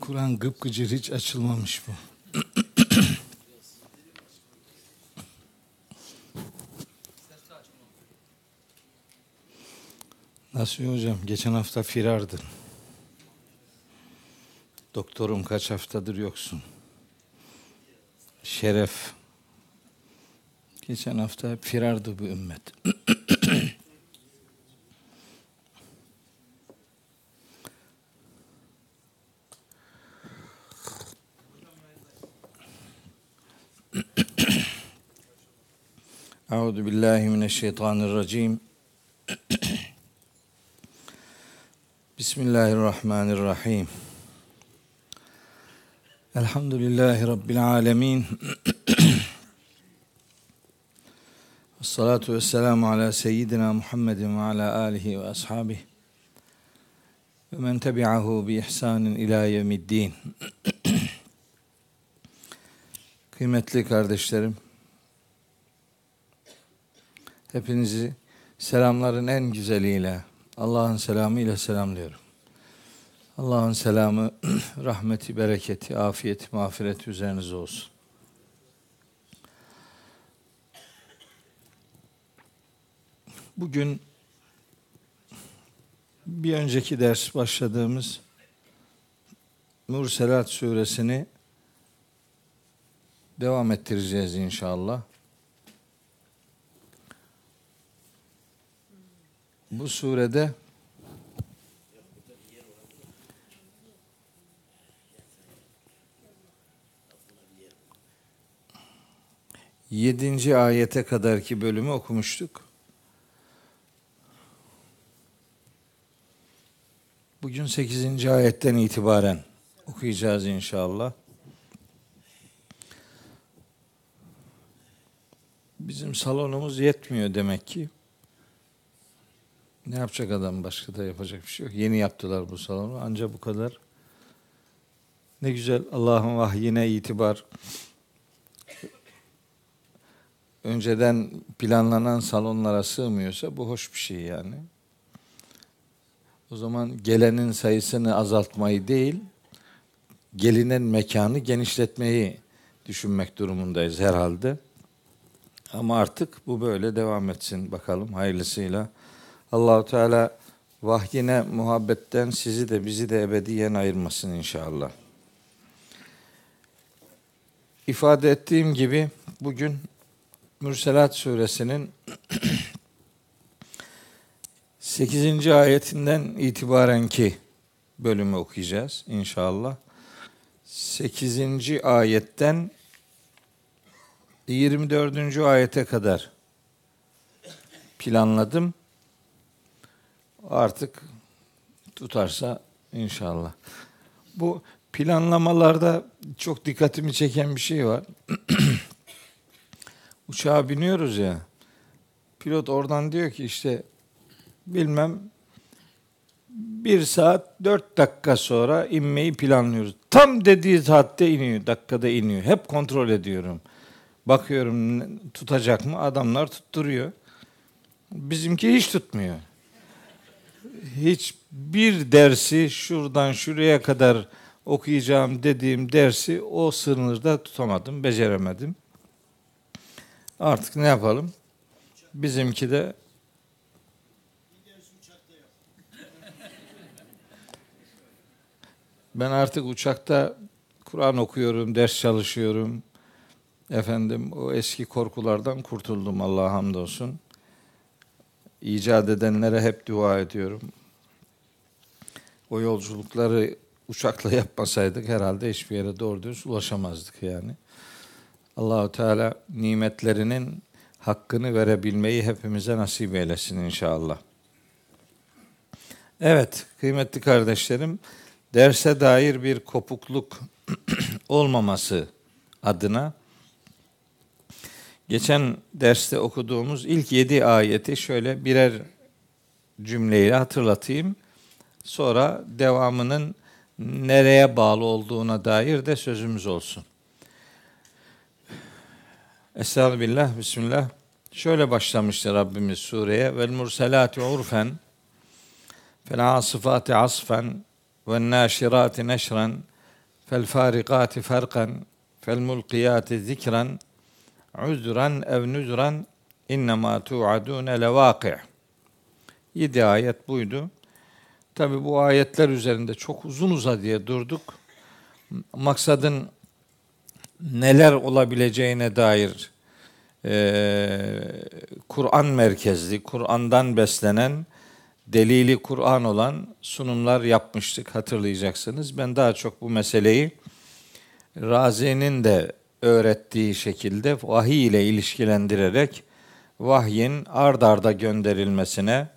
Kur'an gıpgıcır hiç açılmamış bu. Nasıl hocam? Geçen hafta firardın. Doktorum kaç haftadır yoksun. Şeref. Geçen hafta firardı bu ümmet. mineşşeytanirracim. Bismillahirrahmanirrahim. Elhamdülillahi Rabbil alemin. Salatu ve ala seyyidina Muhammedin ve ala alihi ve ashabihi ve men tebi'ahu bi ihsanin ila yevmiddin. Kıymetli kardeşlerim, hepinizi selamların en güzeliyle, Allah'ın selamıyla selamlıyorum. Allah'ın selamı, rahmeti, bereketi, afiyeti, mağfireti üzerinize olsun. Bugün bir önceki ders başladığımız Murselat suresini devam ettireceğiz inşallah. Bu surede yedinci ayete kadarki bölümü okumuştuk. Bugün sekizinci ayetten itibaren okuyacağız inşallah. Bizim salonumuz yetmiyor demek ki. Ne yapacak adam başka da yapacak bir şey yok. Yeni yaptılar bu salonu ancak bu kadar. Ne güzel Allah'ın vahyine itibar. Önceden planlanan salonlara sığmıyorsa bu hoş bir şey yani. O zaman gelenin sayısını azaltmayı değil, gelinen mekanı genişletmeyi düşünmek durumundayız herhalde. Ama artık bu böyle devam etsin bakalım hayırlısıyla. Allahu Teala vahyine muhabbetten sizi de bizi de ebediyen ayırmasın inşallah. İfade ettiğim gibi bugün Mürselat suresinin 8. ayetinden itibaren ki bölümü okuyacağız inşallah. 8. ayetten 24. ayete kadar planladım. Artık tutarsa inşallah. Bu planlamalarda çok dikkatimi çeken bir şey var. Uçağa biniyoruz ya. Pilot oradan diyor ki işte bilmem bir saat dört dakika sonra inmeyi planlıyoruz. Tam dediği saatte iniyor, dakikada iniyor. Hep kontrol ediyorum. Bakıyorum tutacak mı? Adamlar tutturuyor. Bizimki hiç tutmuyor. Hiç bir dersi şuradan şuraya kadar okuyacağım dediğim dersi o sınırda tutamadım, beceremedim. Artık ne yapalım? Bizimki de Ben artık uçakta Kur'an okuyorum, ders çalışıyorum. Efendim o eski korkulardan kurtuldum Allah'a hamdolsun. İcat edenlere hep dua ediyorum. O yolculukları uçakla yapmasaydık herhalde hiçbir yere doğru düz ulaşamazdık yani. Allahu Teala nimetlerinin hakkını verebilmeyi hepimize nasip eylesin inşallah. Evet kıymetli kardeşlerim derse dair bir kopukluk olmaması adına geçen derste okuduğumuz ilk yedi ayeti şöyle birer cümleyle hatırlatayım. Sonra devamının nereye bağlı olduğuna dair de sözümüz olsun. Estağfirullah, Bismillah. Şöyle başlamıştı Rabbimiz sureye. Vel murselati urfen fel asifati asfen ve naşirati neşren fel farikati ferkan fel mulkiyati zikran uzran ev nuzran innema tu'adune levâki' Yedi ayet buydu. Tabi bu ayetler üzerinde çok uzun uzadıya durduk. Maksadın neler olabileceğine dair e, Kur'an merkezli, Kur'an'dan beslenen, delili Kur'an olan sunumlar yapmıştık hatırlayacaksınız. Ben daha çok bu meseleyi Razi'nin de öğrettiği şekilde vahiy ile ilişkilendirerek vahyin ard arda gönderilmesine,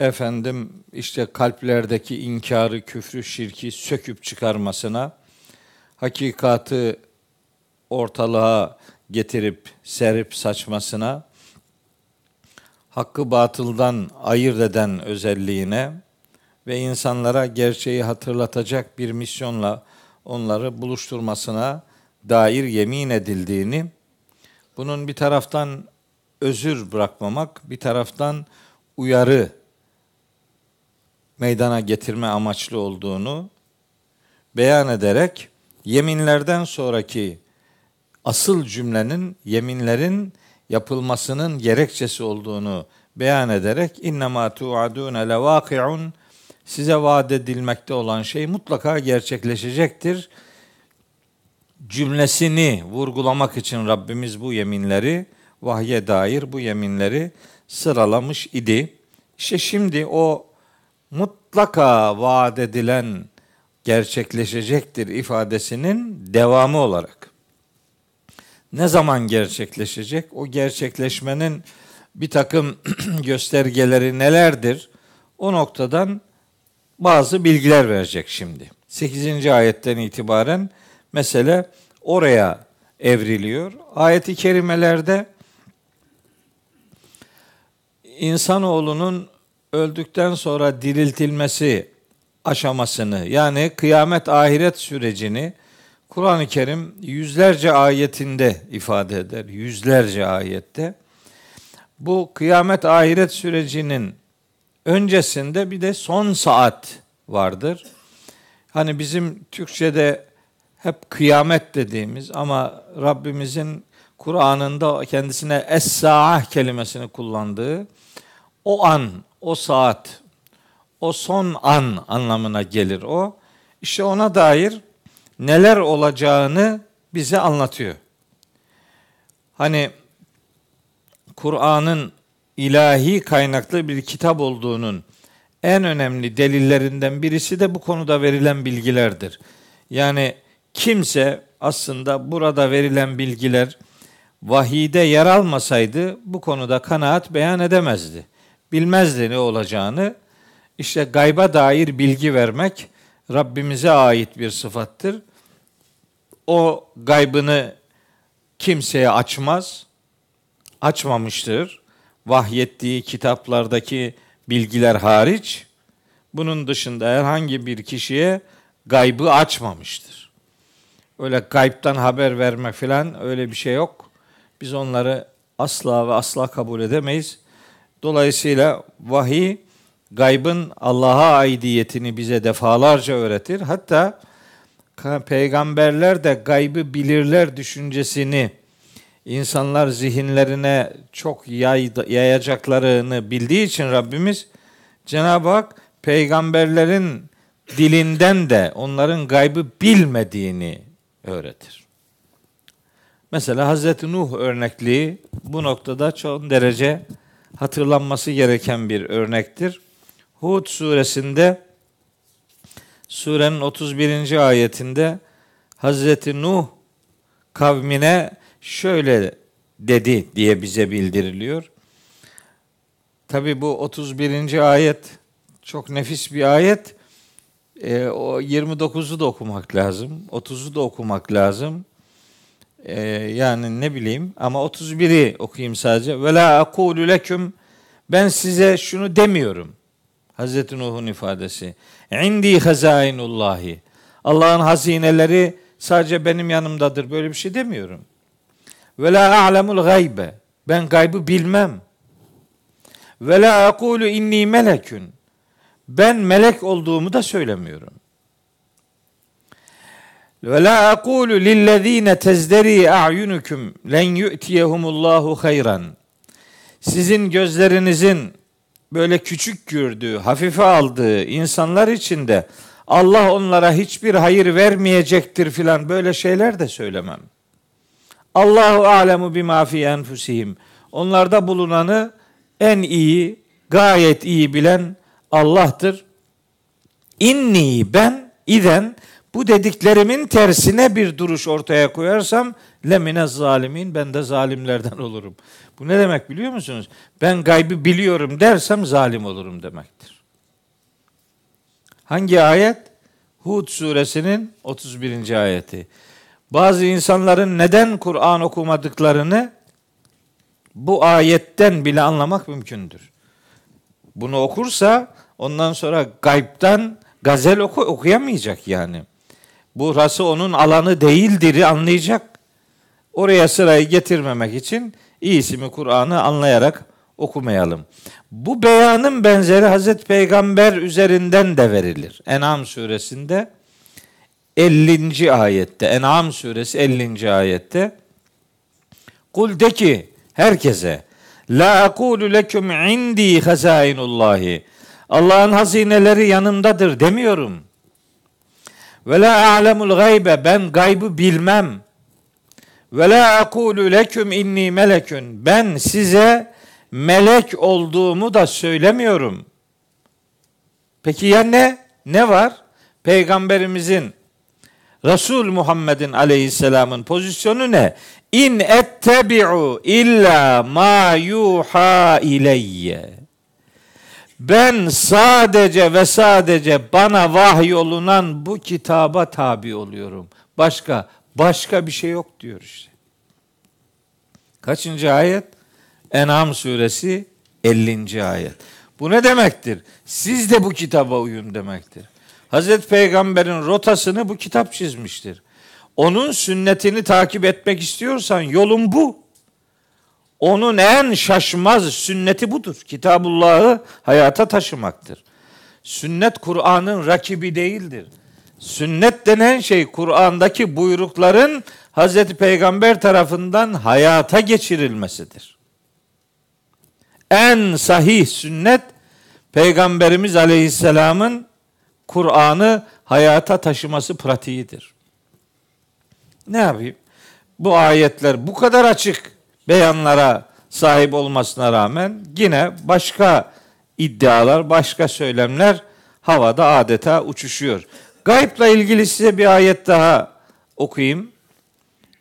efendim işte kalplerdeki inkarı, küfrü, şirki söküp çıkarmasına, hakikatı ortalığa getirip serip saçmasına, hakkı batıldan ayırt eden özelliğine ve insanlara gerçeği hatırlatacak bir misyonla onları buluşturmasına dair yemin edildiğini, bunun bir taraftan özür bırakmamak, bir taraftan uyarı meydana getirme amaçlı olduğunu beyan ederek yeminlerden sonraki asıl cümlenin yeminlerin yapılmasının gerekçesi olduğunu beyan ederek innema tu'adun levaki'un size vaat edilmekte olan şey mutlaka gerçekleşecektir. Cümlesini vurgulamak için Rabbimiz bu yeminleri vahye dair bu yeminleri sıralamış idi. İşte şimdi o mutlaka vaat edilen gerçekleşecektir ifadesinin devamı olarak ne zaman gerçekleşecek? O gerçekleşmenin bir takım göstergeleri nelerdir? O noktadan bazı bilgiler verecek şimdi. 8. ayetten itibaren mesele oraya evriliyor. Ayeti kerimelerde insanoğlunun öldükten sonra diriltilmesi aşamasını yani kıyamet ahiret sürecini Kur'an-ı Kerim yüzlerce ayetinde ifade eder. Yüzlerce ayette. Bu kıyamet ahiret sürecinin öncesinde bir de son saat vardır. Hani bizim Türkçe'de hep kıyamet dediğimiz ama Rabbimizin Kur'an'ında kendisine es-saah kelimesini kullandığı o an, o saat, o son an anlamına gelir o. İşte ona dair neler olacağını bize anlatıyor. Hani Kur'an'ın ilahi kaynaklı bir kitap olduğunun en önemli delillerinden birisi de bu konuda verilen bilgilerdir. Yani kimse aslında burada verilen bilgiler vahide yer almasaydı bu konuda kanaat beyan edemezdi. Bilmezdi ne olacağını. İşte gayba dair bilgi vermek Rabbimize ait bir sıfattır. O gaybını kimseye açmaz, açmamıştır. Vahyettiği kitaplardaki bilgiler hariç, bunun dışında herhangi bir kişiye gaybı açmamıştır. Öyle gaybtan haber verme filan öyle bir şey yok. Biz onları asla ve asla kabul edemeyiz. Dolayısıyla vahiy gaybın Allah'a aidiyetini bize defalarca öğretir. Hatta peygamberler de gaybı bilirler düşüncesini insanlar zihinlerine çok yayacaklarını bildiği için Rabbimiz Cenab-ı Hak peygamberlerin dilinden de onların gaybı bilmediğini öğretir. Mesela Hazreti Nuh örnekliği bu noktada çok derece hatırlanması gereken bir örnektir. Hud suresinde surenin 31. ayetinde Hazreti Nuh kavmine şöyle dedi diye bize bildiriliyor. Tabi bu 31. ayet çok nefis bir ayet. E, o 29'u da okumak lazım. 30'u da okumak lazım. E, yani ne bileyim ama 31'i okuyayım sadece. Ve la akulu leküm ben size şunu demiyorum. Hazreti Nuh'un ifadesi. İndi hazainullahi. Allah'ın hazineleri sadece benim yanımdadır. Böyle bir şey demiyorum. Ve la a'lemul gaybe. Ben gaybı bilmem. Ve la aqulu inni melekün. Ben melek olduğumu da söylemiyorum. Ve la aqulu lillezine tezderi a'yunukum len yu'tiyehumullahu hayran. Sizin gözlerinizin böyle küçük gördüğü, hafife aldığı insanlar için de Allah onlara hiçbir hayır vermeyecektir filan böyle şeyler de söylemem. Allahu alemu bima fi enfusihim. Onlarda bulunanı en iyi, gayet iyi bilen Allah'tır. İnni ben iden bu dediklerimin tersine bir duruş ortaya koyarsam lemine zalimin ben de zalimlerden olurum. Bu ne demek biliyor musunuz? Ben gaybı biliyorum dersem zalim olurum demektir. Hangi ayet? Hud suresinin 31. ayeti. Bazı insanların neden Kur'an okumadıklarını bu ayetten bile anlamak mümkündür. Bunu okursa ondan sonra gaybtan gazel oku, okuyamayacak yani. Burası onun alanı değildir anlayacak. Oraya sırayı getirmemek için iyisi mi Kur'an'ı anlayarak okumayalım. Bu beyanın benzeri Hazreti Peygamber üzerinden de verilir. En'am suresinde 50. ayette, En'am suresi 50. ayette Kul de ki herkese La akulu leküm indi hazainullahi Allah'ın hazineleri yanımdadır demiyorum. Ve la a'lemul gaybe ben gaybı bilmem. Ve la akulu leküm inni melekün ben size melek olduğumu da söylemiyorum. Peki ya ne? Ne var? Peygamberimizin Resul Muhammed'in aleyhisselamın pozisyonu ne? İn ettebi'u illa ma yuha ileyye. Ben sadece ve sadece bana vahyolunan bu kitaba tabi oluyorum. Başka başka bir şey yok diyor işte. Kaçıncı ayet? En'am suresi 50. ayet. Bu ne demektir? Siz de bu kitaba uyun demektir. Hazreti Peygamber'in rotasını bu kitap çizmiştir. Onun sünnetini takip etmek istiyorsan yolun bu. Onun en şaşmaz sünneti budur. Kitabullah'ı hayata taşımaktır. Sünnet Kur'an'ın rakibi değildir. Sünnet denen şey Kur'an'daki buyrukların Hazreti Peygamber tarafından hayata geçirilmesidir. En sahih sünnet Peygamberimiz Aleyhisselam'ın Kur'an'ı hayata taşıması pratiğidir. Ne yapayım? Bu ayetler bu kadar açık beyanlara sahip olmasına rağmen yine başka iddialar, başka söylemler havada adeta uçuşuyor. Gayipla ilgili size bir ayet daha okuyayım.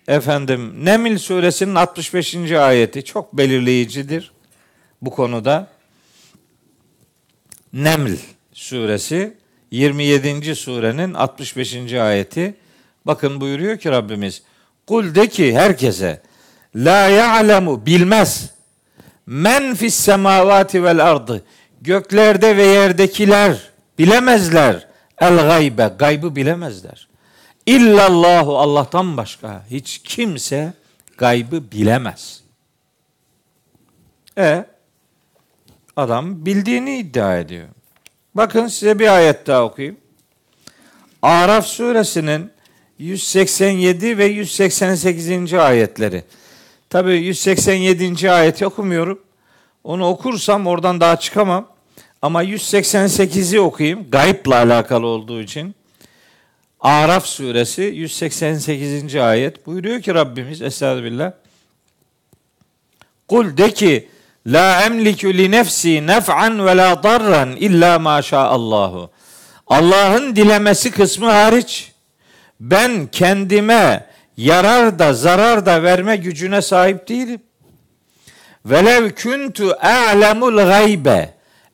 Efendim Nemil suresinin 65. ayeti çok belirleyicidir bu konuda. Neml suresi 27. surenin 65. ayeti. Bakın buyuruyor ki Rabbimiz. Kul de ki herkese la ya'lemu bilmez men fis semavati vel ardı göklerde ve yerdekiler bilemezler el gaybe gaybı bilemezler. İllallahu Allah'tan başka hiç kimse gaybı bilemez. E adam bildiğini iddia ediyor. Bakın size bir ayet daha okuyayım. Araf suresinin 187 ve 188. ayetleri. Tabi 187. ayeti okumuyorum. Onu okursam oradan daha çıkamam. Ama 188'i okuyayım. Gayipla alakalı olduğu için. Araf suresi 188. ayet buyuruyor ki Rabbimiz Estağfirullah. Kul de ki La emliku li nefsi nef'an ve la darran illa ma Allahu. Allah'ın dilemesi kısmı hariç ben kendime yarar da zarar da verme gücüne sahip değilim. Velev kuntu a'lemul gaybe.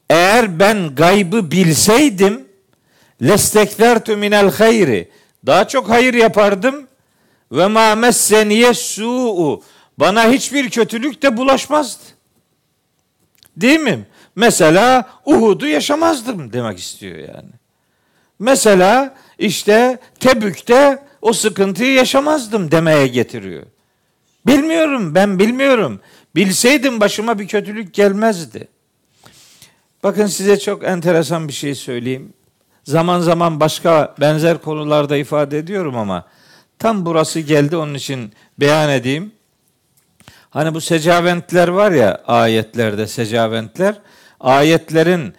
Eğer ben gaybı bilseydim lesteklertu minel hayri. Daha çok hayır yapardım. Ve ma messeniye su'u. Bana hiçbir kötülük de bulaşmazdı. Değil mi? Mesela Uhud'u yaşamazdım demek istiyor yani. Mesela işte Tebük'te o sıkıntıyı yaşamazdım demeye getiriyor. Bilmiyorum ben bilmiyorum. Bilseydim başıma bir kötülük gelmezdi. Bakın size çok enteresan bir şey söyleyeyim. zaman zaman başka benzer konularda ifade ediyorum ama tam burası geldi onun için beyan edeyim. Hani bu secaventler var ya ayetlerde secaventler. Ayetlerin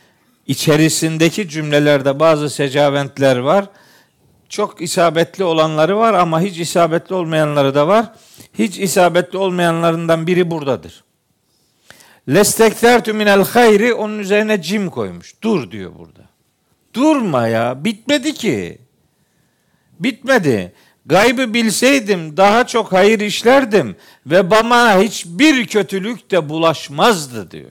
içerisindeki cümlelerde bazı secaventler var. Çok isabetli olanları var ama hiç isabetli olmayanları da var. Hiç isabetli olmayanlarından biri buradadır. Lestektertü minel hayri onun üzerine cim koymuş. Dur diyor burada. Durma ya. Bitmedi ki. Bitmedi. Gaybı bilseydim daha çok hayır işlerdim ve bana hiçbir kötülük de bulaşmazdı diyor.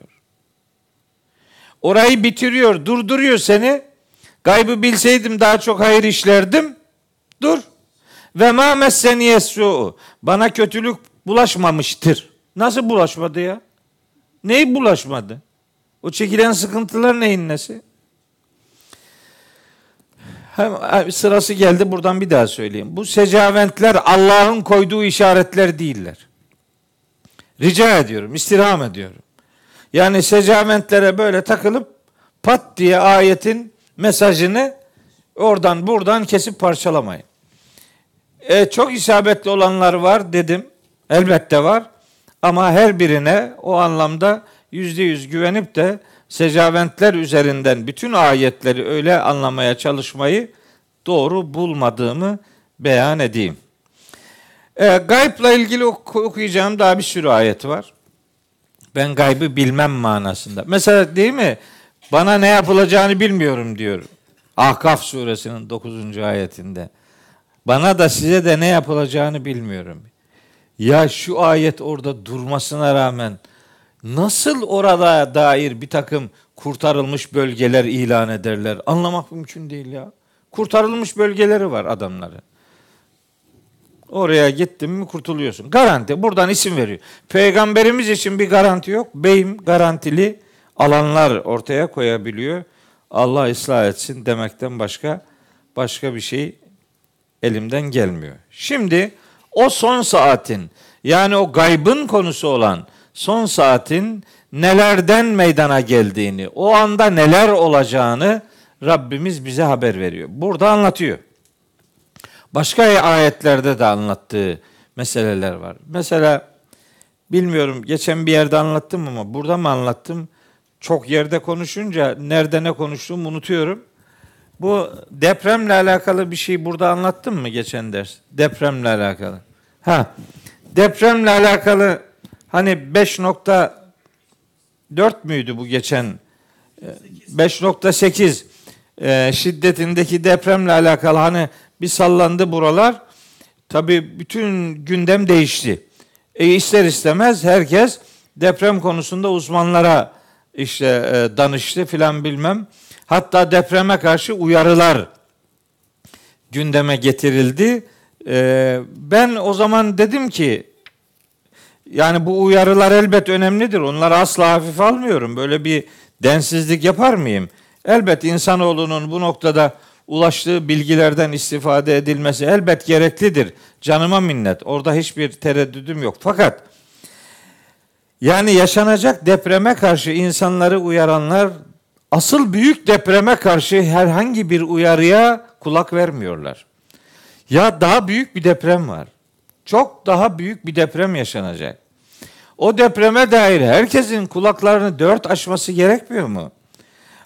Orayı bitiriyor, durduruyor seni. Gaybı bilseydim daha çok hayır işlerdim. Dur. Ve ma messeni Bana kötülük bulaşmamıştır. Nasıl bulaşmadı ya? Neyi bulaşmadı? O çekilen sıkıntılar neyin nesi? Hem sırası geldi buradan bir daha söyleyeyim. Bu secaventler Allah'ın koyduğu işaretler değiller. Rica ediyorum, istirham ediyorum. Yani secaventlere böyle takılıp pat diye ayetin mesajını oradan buradan kesip parçalamayın. E, çok isabetli olanlar var dedim. Elbette var. Ama her birine o anlamda yüzde yüz güvenip de secaventler üzerinden bütün ayetleri öyle anlamaya çalışmayı doğru bulmadığımı beyan edeyim. E, gaybla ilgili okuyacağım daha bir sürü ayet var. Ben gaybı bilmem manasında. Mesela değil mi? Bana ne yapılacağını bilmiyorum diyor. Ahkaf suresinin 9. ayetinde. Bana da size de ne yapılacağını bilmiyorum. Ya şu ayet orada durmasına rağmen nasıl orada dair bir takım kurtarılmış bölgeler ilan ederler? Anlamak mümkün değil ya. Kurtarılmış bölgeleri var adamların. Oraya gittin mi kurtuluyorsun. Garanti. Buradan isim veriyor. Peygamberimiz için bir garanti yok. Beyim garantili alanlar ortaya koyabiliyor. Allah ıslah etsin demekten başka başka bir şey elimden gelmiyor. Şimdi o son saatin yani o gaybın konusu olan son saatin nelerden meydana geldiğini, o anda neler olacağını Rabbimiz bize haber veriyor. Burada anlatıyor. Başka ayetlerde de anlattığı meseleler var. Mesela bilmiyorum geçen bir yerde anlattım ama burada mı anlattım? Çok yerde konuşunca nerede ne konuştuğumu unutuyorum. Bu depremle alakalı bir şey burada anlattım mı geçen ders? Depremle alakalı. Ha. Depremle alakalı hani 5.4 müydü bu geçen 5.8 e, şiddetindeki depremle alakalı hani bir sallandı buralar. Tabi bütün gündem değişti. E ister istemez herkes deprem konusunda uzmanlara işte e, danıştı filan bilmem. Hatta depreme karşı uyarılar gündeme getirildi. E, ben o zaman dedim ki yani bu uyarılar elbet önemlidir. Onları asla hafif almıyorum. Böyle bir densizlik yapar mıyım? Elbet insanoğlunun bu noktada ulaştığı bilgilerden istifade edilmesi elbet gereklidir. Canıma minnet. Orada hiçbir tereddüdüm yok. Fakat yani yaşanacak depreme karşı insanları uyaranlar asıl büyük depreme karşı herhangi bir uyarıya kulak vermiyorlar. Ya daha büyük bir deprem var. Çok daha büyük bir deprem yaşanacak. O depreme dair herkesin kulaklarını dört açması gerekmiyor mu?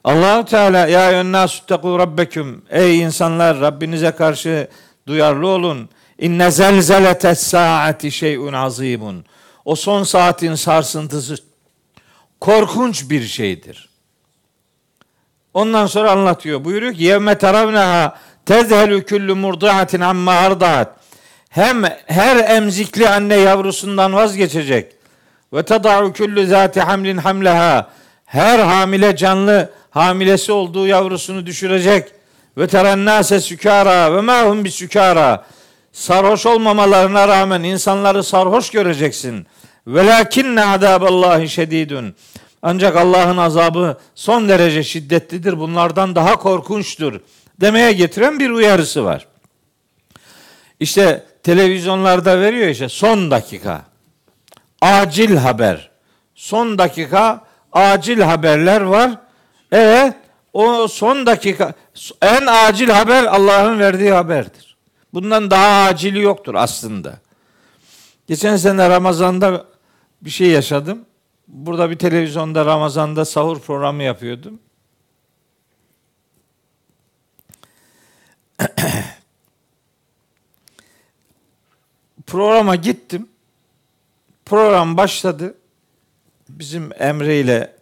Allahu Teala ya teku rabbeküm ey insanlar Rabbinize karşı duyarlı olun. İnne zelzeletes saati şeyun azimun. O son saatin sarsıntısı korkunç bir şeydir. Ondan sonra anlatıyor. Buyuruyor ki yevme teravneha tezhelü küllü murdiatin amma ardaat. Hem her emzikli anne yavrusundan vazgeçecek. Ve tada'u küllü zati hamlin hamleha. Her hamile canlı hamilesi olduğu yavrusunu düşürecek. Ve terennase sükara ve ma hum sükara. Sarhoş olmamalarına rağmen insanları sarhoş göreceksin. Velakinne azaballahi şedidun. Ancak Allah'ın azabı son derece şiddetlidir. Bunlardan daha korkunçtur demeye getiren bir uyarısı var. İşte televizyonlarda veriyor işte son dakika. Acil haber. Son dakika acil haberler var. Evet O son dakika en acil haber Allah'ın verdiği haberdir. Bundan daha acili yoktur aslında. Geçen sene Ramazan'da bir şey yaşadım. Burada bir televizyonda Ramazan'da sahur programı yapıyordum. Programa gittim. Program başladı. Bizim Emre ile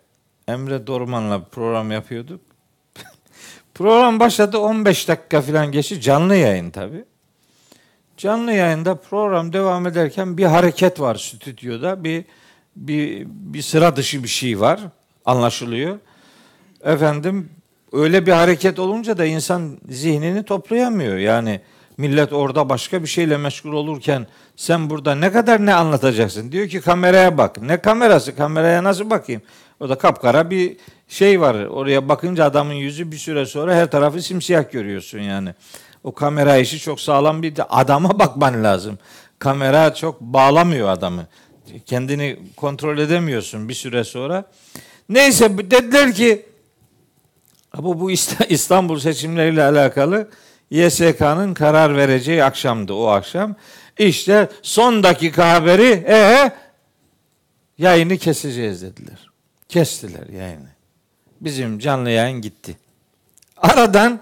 Emre Dorman'la program yapıyorduk. program başladı 15 dakika falan geçti. Canlı yayın tabi. Canlı yayında program devam ederken bir hareket var stüdyoda. Bir bir bir sıra dışı bir şey var. Anlaşılıyor. Efendim öyle bir hareket olunca da insan zihnini toplayamıyor. Yani millet orada başka bir şeyle meşgul olurken sen burada ne kadar ne anlatacaksın? Diyor ki kameraya bak. Ne kamerası? Kameraya nasıl bakayım? O da kapkara bir şey var. Oraya bakınca adamın yüzü bir süre sonra her tarafı simsiyah görüyorsun yani. O kamera işi çok sağlam bir de adama bakman lazım. Kamera çok bağlamıyor adamı. Kendini kontrol edemiyorsun bir süre sonra. Neyse dediler ki bu bu İstanbul seçimleriyle alakalı YSK'nın karar vereceği akşamdı o akşam. İşte son dakika haberi e yayını keseceğiz dediler. Kestiler yayını. Bizim canlı yayın gitti. Aradan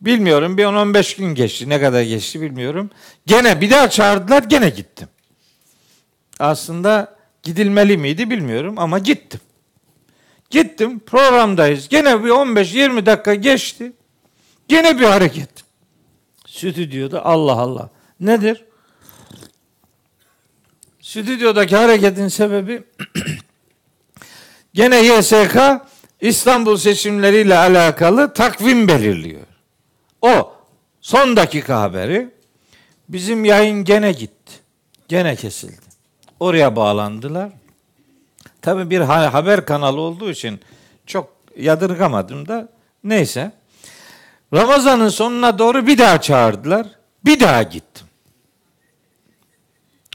bilmiyorum bir 10-15 gün geçti. Ne kadar geçti bilmiyorum. Gene bir daha çağırdılar gene gittim. Aslında gidilmeli miydi bilmiyorum ama gittim. Gittim programdayız. Gene bir 15-20 dakika geçti. Gene bir hareket. Stüdyoda Allah Allah. Nedir? Stüdyodaki hareketin sebebi gene YSK İstanbul seçimleriyle alakalı takvim belirliyor. O son dakika haberi bizim yayın gene gitti. Gene kesildi. Oraya bağlandılar. Tabii bir haber kanalı olduğu için çok yadırgamadım da neyse. Ramazan'ın sonuna doğru bir daha çağırdılar. Bir daha gittim.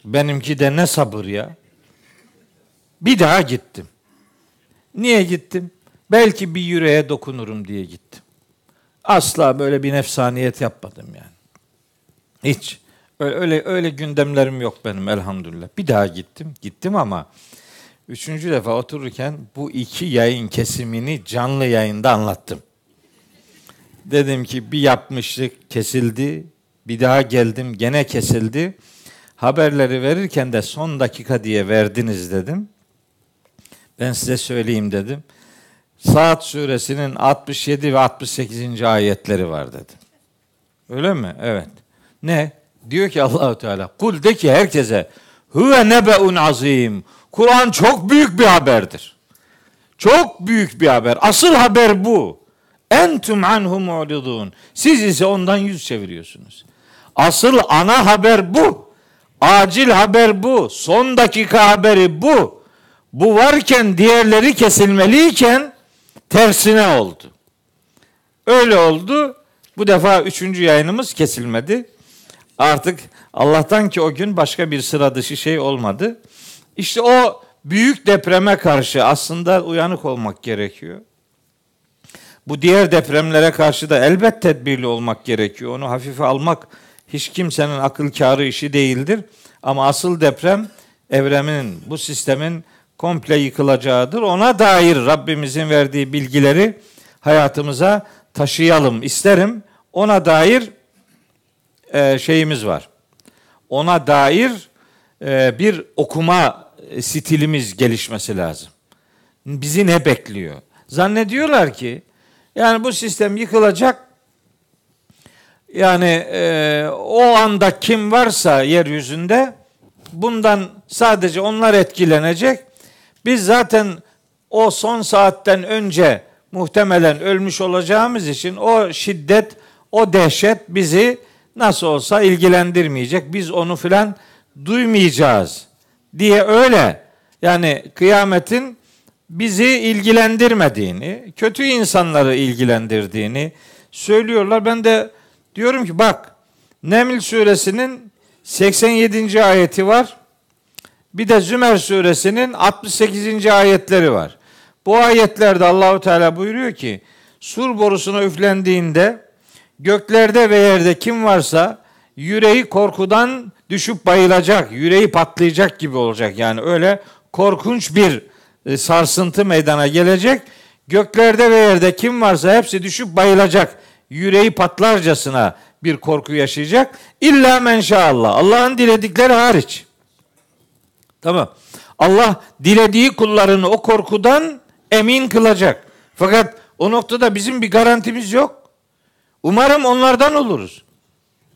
Benimki de ne sabır ya. Bir daha gittim. Niye gittim? Belki bir yüreğe dokunurum diye gittim. Asla böyle bir nefsaniyet yapmadım yani. Hiç. Öyle, öyle, öyle gündemlerim yok benim elhamdülillah. Bir daha gittim. Gittim ama üçüncü defa otururken bu iki yayın kesimini canlı yayında anlattım. Dedim ki bir yapmışlık kesildi. Bir daha geldim gene kesildi. Haberleri verirken de son dakika diye verdiniz dedim. Ben size söyleyeyim dedim. Saat suresinin 67 ve 68. ayetleri var dedim. Öyle mi? Evet. Ne? Diyor ki Allahu Teala kul de ki herkese huve nebeun azim. Kur'an çok büyük bir haberdir. Çok büyük bir haber. Asıl haber bu. Entum anhu mu'ridun. Siz ise ondan yüz çeviriyorsunuz. Asıl ana haber bu. Acil haber bu. Son dakika haberi bu. Bu varken diğerleri kesilmeliyken tersine oldu. Öyle oldu. Bu defa üçüncü yayınımız kesilmedi. Artık Allah'tan ki o gün başka bir sıra dışı şey olmadı. İşte o büyük depreme karşı aslında uyanık olmak gerekiyor. Bu diğer depremlere karşı da elbet tedbirli olmak gerekiyor. Onu hafife almak hiç kimsenin akıl kârı işi değildir. Ama asıl deprem evremin, bu sistemin komple yıkılacağıdır. Ona dair Rabbimizin verdiği bilgileri hayatımıza taşıyalım isterim. Ona dair e, şeyimiz var. Ona dair e, bir okuma stilimiz gelişmesi lazım. Bizi ne bekliyor? Zannediyorlar ki yani bu sistem yıkılacak. Yani e, o anda kim varsa yeryüzünde bundan sadece onlar etkilenecek. Biz zaten o son saatten önce muhtemelen ölmüş olacağımız için o şiddet, o dehşet bizi nasıl olsa ilgilendirmeyecek. Biz onu filan duymayacağız diye öyle yani kıyametin bizi ilgilendirmediğini, kötü insanları ilgilendirdiğini söylüyorlar. Ben de diyorum ki bak Neml suresinin 87. ayeti var. Bir de Zümer suresinin 68. ayetleri var. Bu ayetlerde Allahu Teala buyuruyor ki sur borusuna üflendiğinde göklerde ve yerde kim varsa yüreği korkudan düşüp bayılacak, yüreği patlayacak gibi olacak. Yani öyle korkunç bir e, sarsıntı meydana gelecek. Göklerde ve yerde kim varsa hepsi düşüp bayılacak. Yüreği patlarcasına bir korku yaşayacak. İlla menşaallah. Allah'ın diledikleri hariç. Tamam. Allah dilediği kullarını o korkudan emin kılacak. Fakat o noktada bizim bir garantimiz yok. Umarım onlardan oluruz.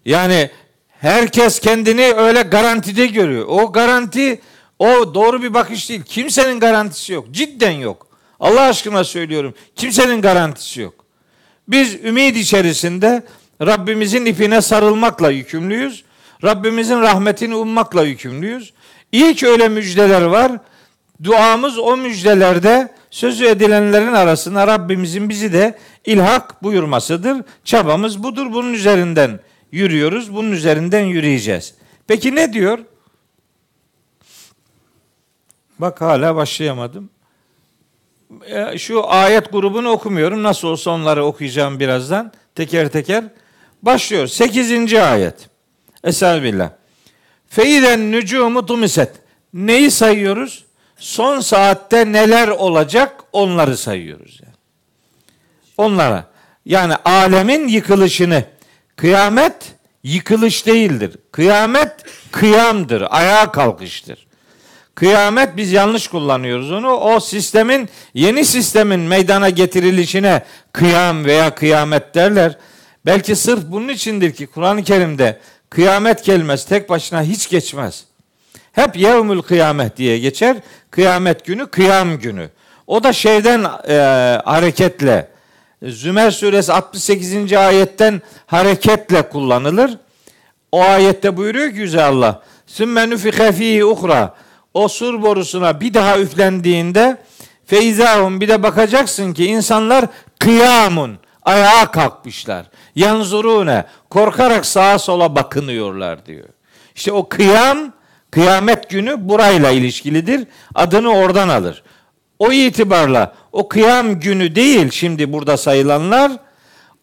Yani herkes kendini öyle garantide görüyor. O garanti o doğru bir bakış değil. Kimsenin garantisi yok. Cidden yok. Allah aşkına söylüyorum. Kimsenin garantisi yok. Biz ümid içerisinde Rabbimizin ipine sarılmakla yükümlüyüz. Rabbimizin rahmetini ummakla yükümlüyüz. Ki öyle müjdeler var. Duamız o müjdelerde sözü edilenlerin arasında Rabbimizin bizi de ilhak buyurmasıdır. Çabamız budur. Bunun üzerinden yürüyoruz. Bunun üzerinden yürüyeceğiz. Peki ne diyor? Bak hala başlayamadım. E, şu ayet grubunu okumuyorum. Nasıl olsa onları okuyacağım birazdan. Teker teker. Başlıyor. 8. ayet. Estağfirullah. Feyden nücumu tumiset. Neyi sayıyoruz? Son saatte neler olacak onları sayıyoruz yani. Onlara. Yani alemin yıkılışını. Kıyamet yıkılış değildir. Kıyamet kıyamdır, ayağa kalkıştır. Kıyamet biz yanlış kullanıyoruz onu. O sistemin yeni sistemin meydana getirilişine kıyam veya kıyamet derler. Belki sırf bunun içindir ki Kur'an-ı Kerim'de kıyamet kelimesi tek başına hiç geçmez. Hep yevmül kıyamet diye geçer. Kıyamet günü, kıyam günü. O da şeyden e, hareketle Zümer suresi 68. ayetten hareketle kullanılır. O ayette buyuruyor ki Yüce Allah. Sümme nüfike fihi uhra. O sur borusuna bir daha üflendiğinde feizahum bir de bakacaksın ki insanlar kıyamun ayağa kalkmışlar. Yanzurune korkarak sağa sola bakınıyorlar diyor. İşte o kıyam kıyamet günü burayla ilişkilidir. Adını oradan alır. O itibarla o kıyam günü değil şimdi burada sayılanlar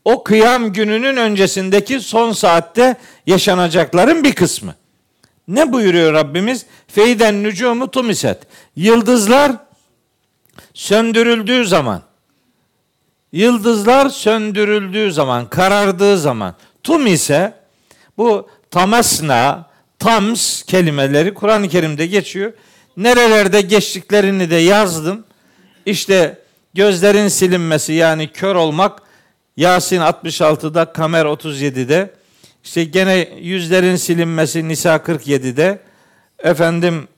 o kıyam gününün öncesindeki son saatte yaşanacakların bir kısmı. Ne buyuruyor Rabbimiz? Feyden nücumu tumiset. Yıldızlar söndürüldüğü zaman Yıldızlar söndürüldüğü zaman, karardığı zaman tum ise bu tamasna, tams kelimeleri Kur'an-ı Kerim'de geçiyor. Nerelerde geçtiklerini de yazdım. İşte gözlerin silinmesi yani kör olmak Yasin 66'da, Kamer 37'de. İşte gene yüzlerin silinmesi Nisa 47'de. Efendim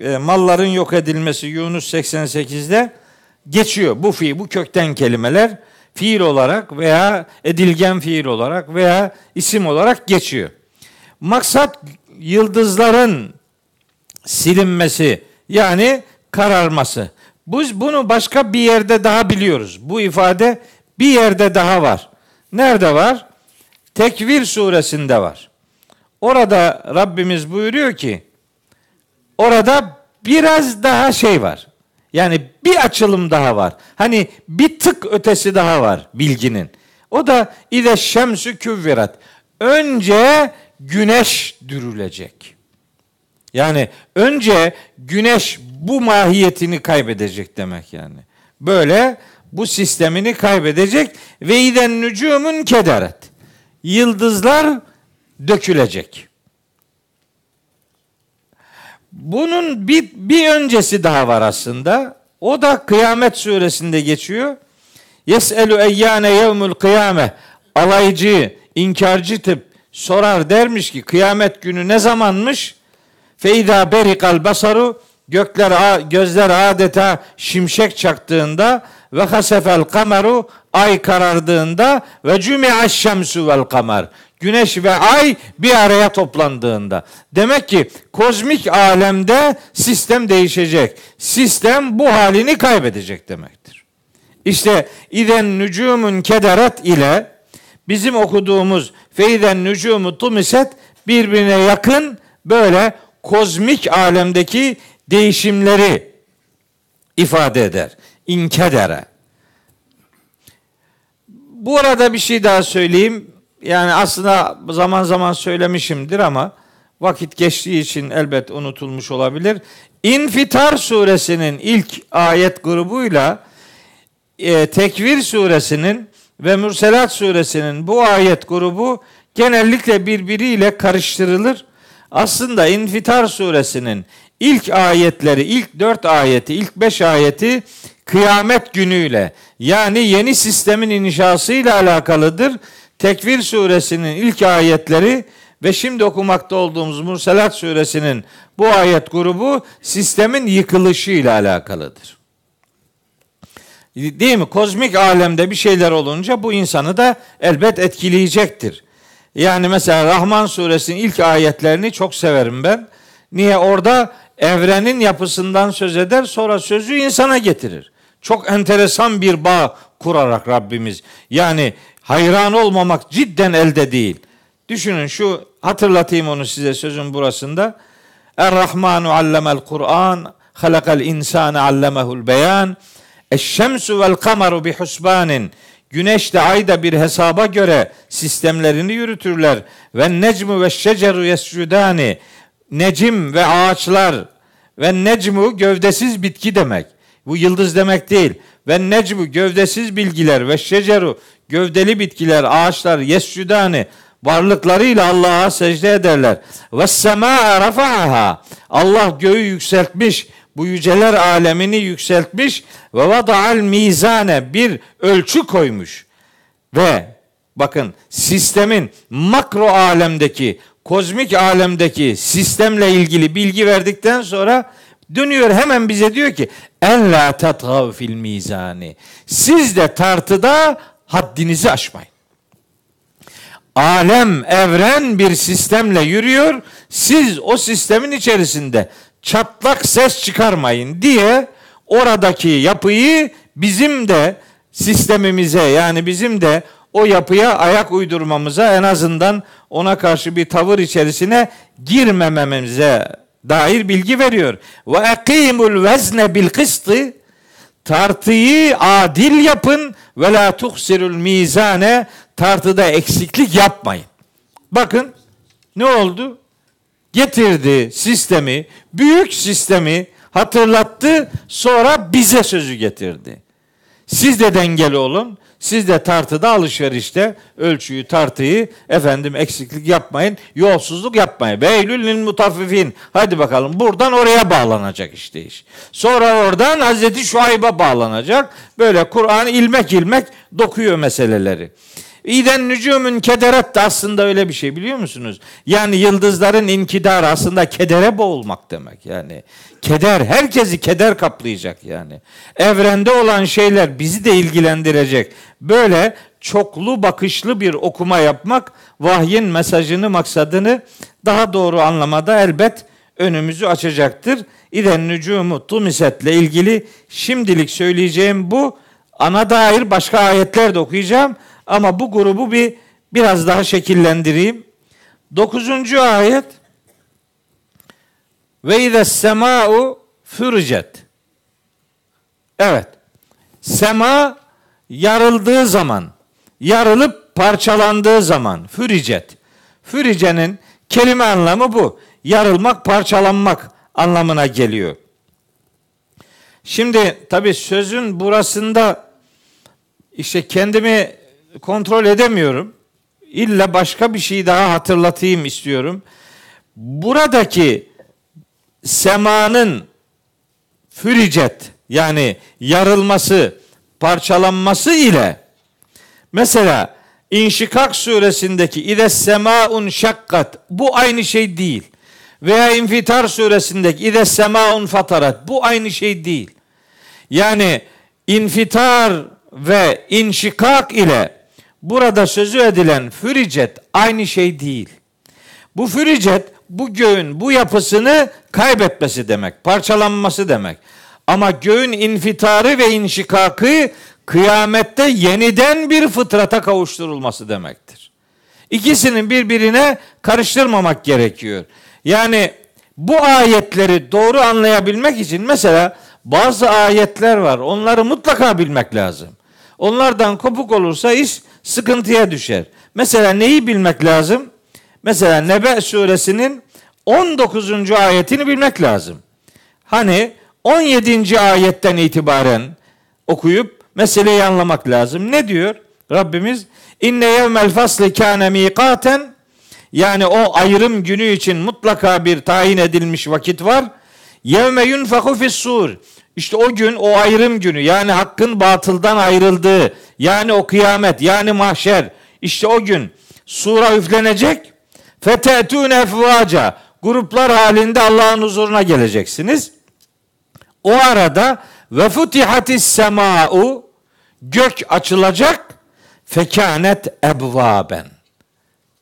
e, malların yok edilmesi Yunus 88'de geçiyor. Bu fiil, bu kökten kelimeler fiil olarak veya edilgen fiil olarak veya isim olarak geçiyor. Maksat yıldızların silinmesi yani kararması. Biz bunu başka bir yerde daha biliyoruz. Bu ifade bir yerde daha var. Nerede var? Tekvir suresinde var. Orada Rabbimiz buyuruyor ki orada biraz daha şey var. Yani bir açılım daha var. Hani bir tık ötesi daha var bilginin. O da ide şemsü küvvirat. Önce güneş dürülecek. Yani önce güneş bu mahiyetini kaybedecek demek yani. Böyle bu sistemini kaybedecek ve iden nücumun kederet. Yıldızlar dökülecek. Bunun bir, bir öncesi daha var aslında. O da Kıyamet suresinde geçiyor. Yes'elu eyyane yevmül kıyame. Alaycı, inkarcı tip sorar dermiş ki kıyamet günü ne zamanmış? Feyda berikal basaru gökler gözler adeta şimşek çaktığında ve hasefel kameru ay karardığında ve cümi'aş şemsu vel kamer güneş ve ay bir araya toplandığında. Demek ki kozmik alemde sistem değişecek. Sistem bu halini kaybedecek demektir. İşte iden nücumun kederat ile bizim okuduğumuz feyden nücumu tumiset birbirine yakın böyle kozmik alemdeki değişimleri ifade eder. İnkedere. Bu arada bir şey daha söyleyeyim. Yani aslında zaman zaman söylemişimdir ama vakit geçtiği için elbet unutulmuş olabilir. İnfitar suresinin ilk ayet grubuyla e, Tekvir suresinin ve Mürselat suresinin bu ayet grubu genellikle birbiriyle karıştırılır. Aslında İnfitar suresinin ilk ayetleri, ilk dört ayeti, ilk beş ayeti kıyamet günüyle yani yeni sistemin inşasıyla alakalıdır. Tekvir suresinin ilk ayetleri ve şimdi okumakta olduğumuz Murselat suresinin bu ayet grubu sistemin yıkılışı ile alakalıdır. Değil mi? Kozmik alemde bir şeyler olunca bu insanı da elbet etkileyecektir. Yani mesela Rahman suresinin ilk ayetlerini çok severim ben. Niye? Orada evrenin yapısından söz eder sonra sözü insana getirir. Çok enteresan bir bağ kurarak Rabbimiz. Yani hayran olmamak cidden elde değil. Düşünün şu hatırlatayım onu size sözün burasında. Er-Rahmanu allemel Kur'an, halakal insane allemehul beyan. Eşşemsu vel kameru bi husbanin. Güneş de ay da bir hesaba göre sistemlerini yürütürler. Ve necmu ve şeceru yescudani. Necim ve ağaçlar ve necmu gövdesiz bitki demek. Bu yıldız demek değil. Ve necmu gövdesiz bilgiler ve şeceru gövdeli bitkiler, ağaçlar yescudani varlıklarıyla Allah'a secde ederler. Ve sema rafa'aha. Allah göğü yükseltmiş, bu yüceler alemini yükseltmiş ve vada'al mizane bir ölçü koymuş. Ve bakın sistemin makro alemdeki, kozmik alemdeki sistemle ilgili bilgi verdikten sonra dönüyor hemen bize diyor ki en la tatgav fil mizani. Siz de tartıda haddinizi aşmayın alem, evren bir sistemle yürüyor. Siz o sistemin içerisinde çatlak ses çıkarmayın diye oradaki yapıyı bizim de sistemimize yani bizim de o yapıya ayak uydurmamıza en azından ona karşı bir tavır içerisine girmememize dair bilgi veriyor. Ve ekimul vezne bil kıstı tartıyı adil yapın ve la tuhsirul mizane tartıda eksiklik yapmayın. Bakın ne oldu? Getirdi sistemi, büyük sistemi hatırlattı, sonra bize sözü getirdi. Siz de dengeli olun. Siz de tartıda alışverişte ölçüyü tartıyı efendim eksiklik yapmayın. Yolsuzluk yapmayın. Beylül mutaffifin. Hadi bakalım buradan oraya bağlanacak işte iş. Sonra oradan Hazreti Şuayb'a bağlanacak. Böyle Kur'an ilmek ilmek dokuyor meseleleri. İden nücumun kederet de aslında öyle bir şey biliyor musunuz? Yani yıldızların inkidar aslında kedere boğulmak demek yani. Keder, herkesi keder kaplayacak yani. Evrende olan şeyler bizi de ilgilendirecek. Böyle çoklu bakışlı bir okuma yapmak vahyin mesajını, maksadını daha doğru anlamada elbet önümüzü açacaktır. İden nücumu tumisetle ilgili şimdilik söyleyeceğim bu. Ana dair başka ayetler de okuyacağım. Ama bu grubu bir biraz daha şekillendireyim. Dokuzuncu ayet ve ize sema'u fürcet. Evet. Sema yarıldığı zaman, yarılıp parçalandığı zaman füricet. Füricenin kelime anlamı bu. Yarılmak, parçalanmak anlamına geliyor. Şimdi tabi sözün burasında işte kendimi kontrol edemiyorum. İlla başka bir şey daha hatırlatayım istiyorum. Buradaki semanın füricet yani yarılması, parçalanması ile mesela İnşikak suresindeki İde semaun şakkat bu aynı şey değil. Veya İnfitar suresindeki İde semaun fatarat bu aynı şey değil. Yani infitar ve inşikak ile burada sözü edilen füricet aynı şey değil. Bu füricet bu göğün bu yapısını kaybetmesi demek, parçalanması demek. Ama göğün infitarı ve inşikakı kıyamette yeniden bir fıtrata kavuşturulması demektir. İkisinin birbirine karıştırmamak gerekiyor. Yani bu ayetleri doğru anlayabilmek için mesela bazı ayetler var. Onları mutlaka bilmek lazım. Onlardan kopuk olursa iş sıkıntıya düşer. Mesela neyi bilmek lazım? Mesela Nebe suresinin 19. ayetini bilmek lazım. Hani 17. ayetten itibaren okuyup meseleyi anlamak lazım. Ne diyor Rabbimiz? İnne yevmel fasli kâne mikaten yani o ayrım günü için mutlaka bir tayin edilmiş vakit var. Yevme yunfaku fis sur. İşte o gün o ayrım günü yani hakkın batıldan ayrıldığı yani o kıyamet yani mahşer işte o gün sura üflenecek. Fetetune efvaca gruplar halinde Allah'ın huzuruna geleceksiniz. O arada ve futihatis sema'u gök açılacak fekanet ebvaben.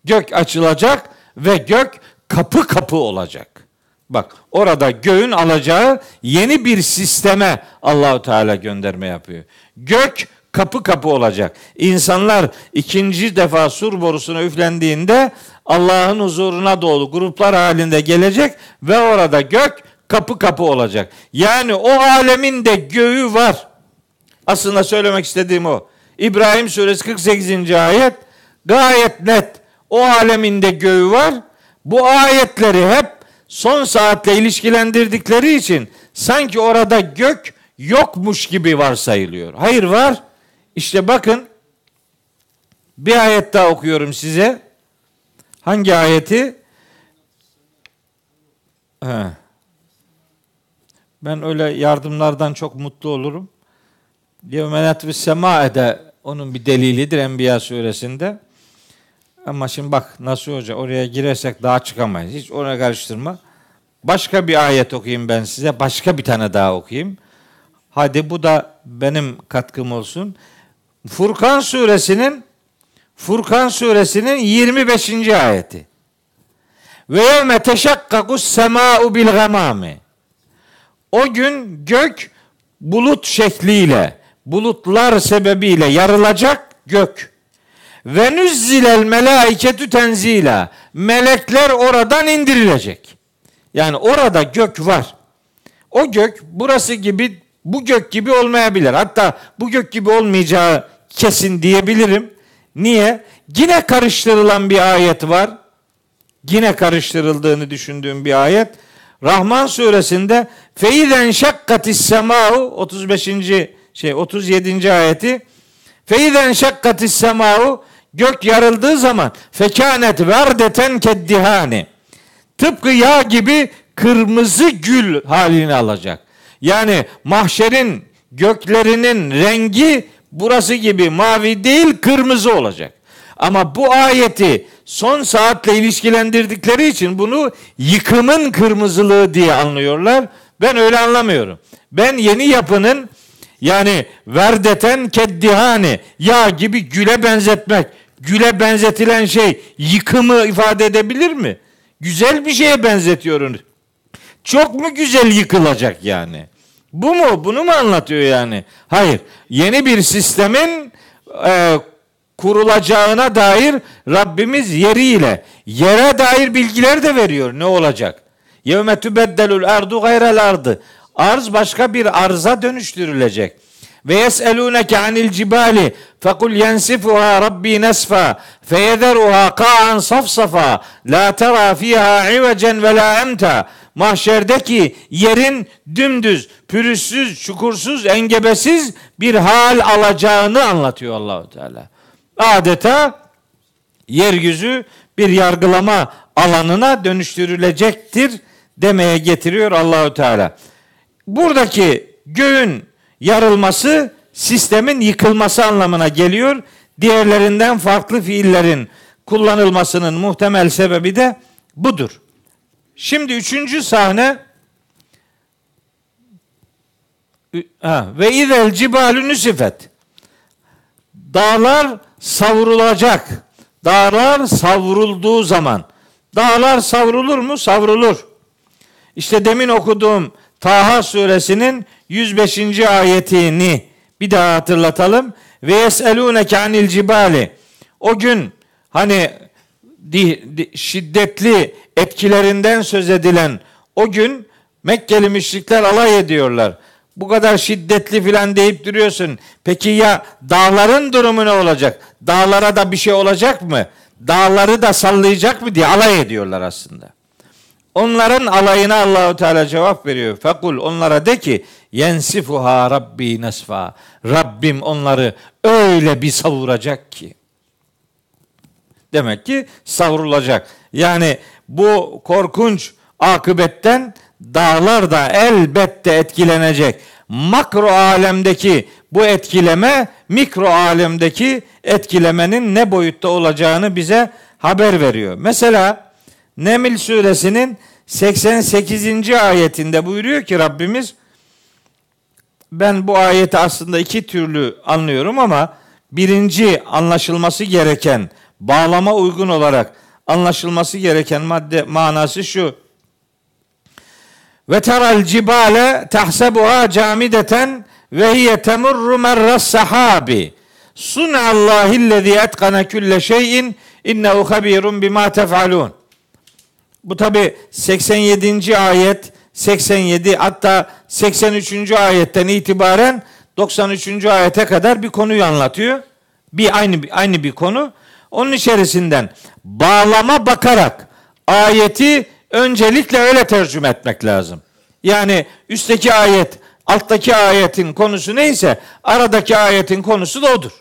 Gök açılacak ve gök kapı kapı olacak. Bak orada göğün alacağı yeni bir sisteme Allahu Teala gönderme yapıyor. Gök kapı kapı olacak. İnsanlar ikinci defa sur borusuna üflendiğinde Allah'ın huzuruna doğru gruplar halinde gelecek ve orada gök kapı kapı olacak. Yani o alemin de göğü var. Aslında söylemek istediğim o. İbrahim suresi 48. ayet gayet net. O aleminde göğü var. Bu ayetleri hep son saatle ilişkilendirdikleri için sanki orada gök yokmuş gibi varsayılıyor. Hayır var. İşte bakın bir ayet daha okuyorum size. Hangi ayeti? He. Ben öyle yardımlardan çok mutlu olurum. Yevmenet ve semaede onun bir delilidir Enbiya suresinde. Ama şimdi bak nasıl Hoca oraya girersek daha çıkamayız. Hiç oraya karıştırma. Başka bir ayet okuyayım ben size. Başka bir tane daha okuyayım. Hadi bu da benim katkım olsun. Furkan suresinin Furkan suresinin 25. ayeti. Ve yevme teşakkakus semâ'u bil gamami. O gün gök bulut şekliyle, bulutlar sebebiyle yarılacak gök. Ve nüzzilel melaiketü tenzila. Melekler oradan indirilecek. Yani orada gök var. O gök burası gibi bu gök gibi olmayabilir. Hatta bu gök gibi olmayacağı kesin diyebilirim. Niye? Yine karıştırılan bir ayet var. Yine karıştırıldığını düşündüğüm bir ayet. Rahman suresinde feizen şakkatis sema'u 35. şey 37. ayeti feizen şakkatis sema'u gök yarıldığı zaman fekanet verdeten keddihani tıpkı yağ gibi kırmızı gül halini alacak. Yani mahşerin göklerinin rengi burası gibi mavi değil kırmızı olacak. Ama bu ayeti son saatle ilişkilendirdikleri için bunu yıkımın kırmızılığı diye anlıyorlar. Ben öyle anlamıyorum. Ben yeni yapının yani verdeten keddihani yağ gibi güle benzetmek. Güle benzetilen şey yıkımı ifade edebilir mi? Güzel bir şeye benzetiyoruz. Çok mu güzel yıkılacak yani? Bu mu? Bunu mu anlatıyor yani? Hayır. Yeni bir sistemin e, kurulacağına dair Rabbimiz yeriyle yere dair bilgiler de veriyor. Ne olacak? Yevme tübeddelül ardu gayrel ardı. Arz başka bir arza dönüştürülecek. Ve yeselûneke anil cibali fekul yensifuha rabbi nesfa feyederuha ka'an safsafa la tera fiha ivecen ve la emta mahşerdeki yerin dümdüz, pürüzsüz, çukursuz, engebesiz bir hal alacağını anlatıyor Allahu Teala. Adeta yeryüzü bir yargılama alanına dönüştürülecektir demeye getiriyor Allahu Teala. Buradaki göğün yarılması sistemin yıkılması anlamına geliyor. Diğerlerinden farklı fiillerin kullanılmasının muhtemel sebebi de budur. Şimdi üçüncü sahne ve izel cibalü nüsifet dağlar savrulacak. Dağlar savrulduğu zaman. Dağlar savrulur mu? Savrulur. İşte demin okuduğum Taha suresinin 105. ayetini bir daha hatırlatalım. Ve yeselûneke anil cibali. O gün hani şiddetli etkilerinden söz edilen o gün Mekkeli müşrikler alay ediyorlar. bu kadar şiddetli filan deyip duruyorsun. Peki ya dağların durumu ne olacak? Dağlara da bir şey olacak mı? Dağları da sallayacak mı diye alay ediyorlar aslında. Onların alayına Allahu Teala cevap veriyor. Fekul onlara de ki yensifuha rabbi nesfa. Rabbim onları öyle bir savuracak ki. Demek ki savrulacak. Yani bu korkunç akıbetten dağlar da elbette etkilenecek. Makro alemdeki bu etkileme mikro alemdeki etkilemenin ne boyutta olacağını bize haber veriyor. Mesela Neml suresinin 88. ayetinde buyuruyor ki Rabbimiz ben bu ayeti aslında iki türlü anlıyorum ama birinci anlaşılması gereken bağlama uygun olarak anlaşılması gereken madde manası şu. Ve teral cibale tahsebuha camideten ve hiye temurru merras sahabi. Sun'allahillezî etkane külle şeyin innehu habirun bima tef'alun. Bu tabi 87. ayet 87 hatta 83. ayetten itibaren 93. ayete kadar bir konuyu anlatıyor. Bir aynı aynı bir konu. Onun içerisinden bağlama bakarak ayeti öncelikle öyle tercüme etmek lazım. Yani üstteki ayet alttaki ayetin konusu neyse aradaki ayetin konusu da odur.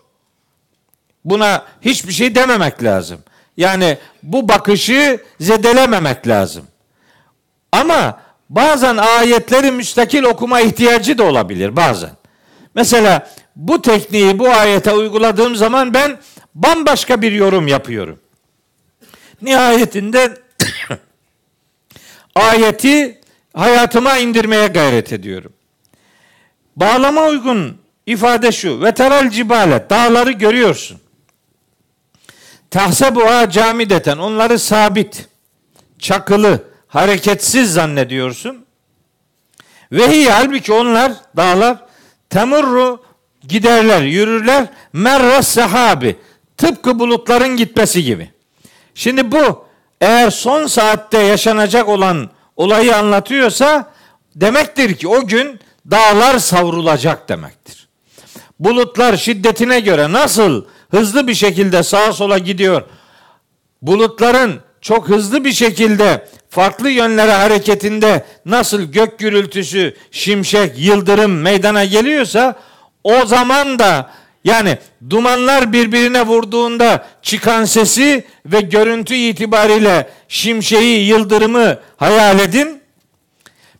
Buna hiçbir şey dememek lazım. Yani bu bakışı zedelememek lazım. Ama bazen ayetleri müstakil okuma ihtiyacı da olabilir bazen. Mesela bu tekniği bu ayete uyguladığım zaman ben bambaşka bir yorum yapıyorum. Nihayetinde ayeti hayatıma indirmeye gayret ediyorum. Bağlama uygun ifade şu. Ve cibale dağları görüyorsun. Tahsebuha camideten onları sabit, çakılı, hareketsiz zannediyorsun. Ve hiye halbuki onlar dağlar temurru giderler, yürürler merras sahabi tıpkı bulutların gitmesi gibi. Şimdi bu eğer son saatte yaşanacak olan olayı anlatıyorsa demektir ki o gün dağlar savrulacak demektir. Bulutlar şiddetine göre nasıl hızlı bir şekilde sağa sola gidiyor. Bulutların çok hızlı bir şekilde farklı yönlere hareketinde nasıl gök gürültüsü, şimşek, yıldırım meydana geliyorsa o zaman da yani dumanlar birbirine vurduğunda çıkan sesi ve görüntü itibariyle şimşeği, yıldırımı hayal edin.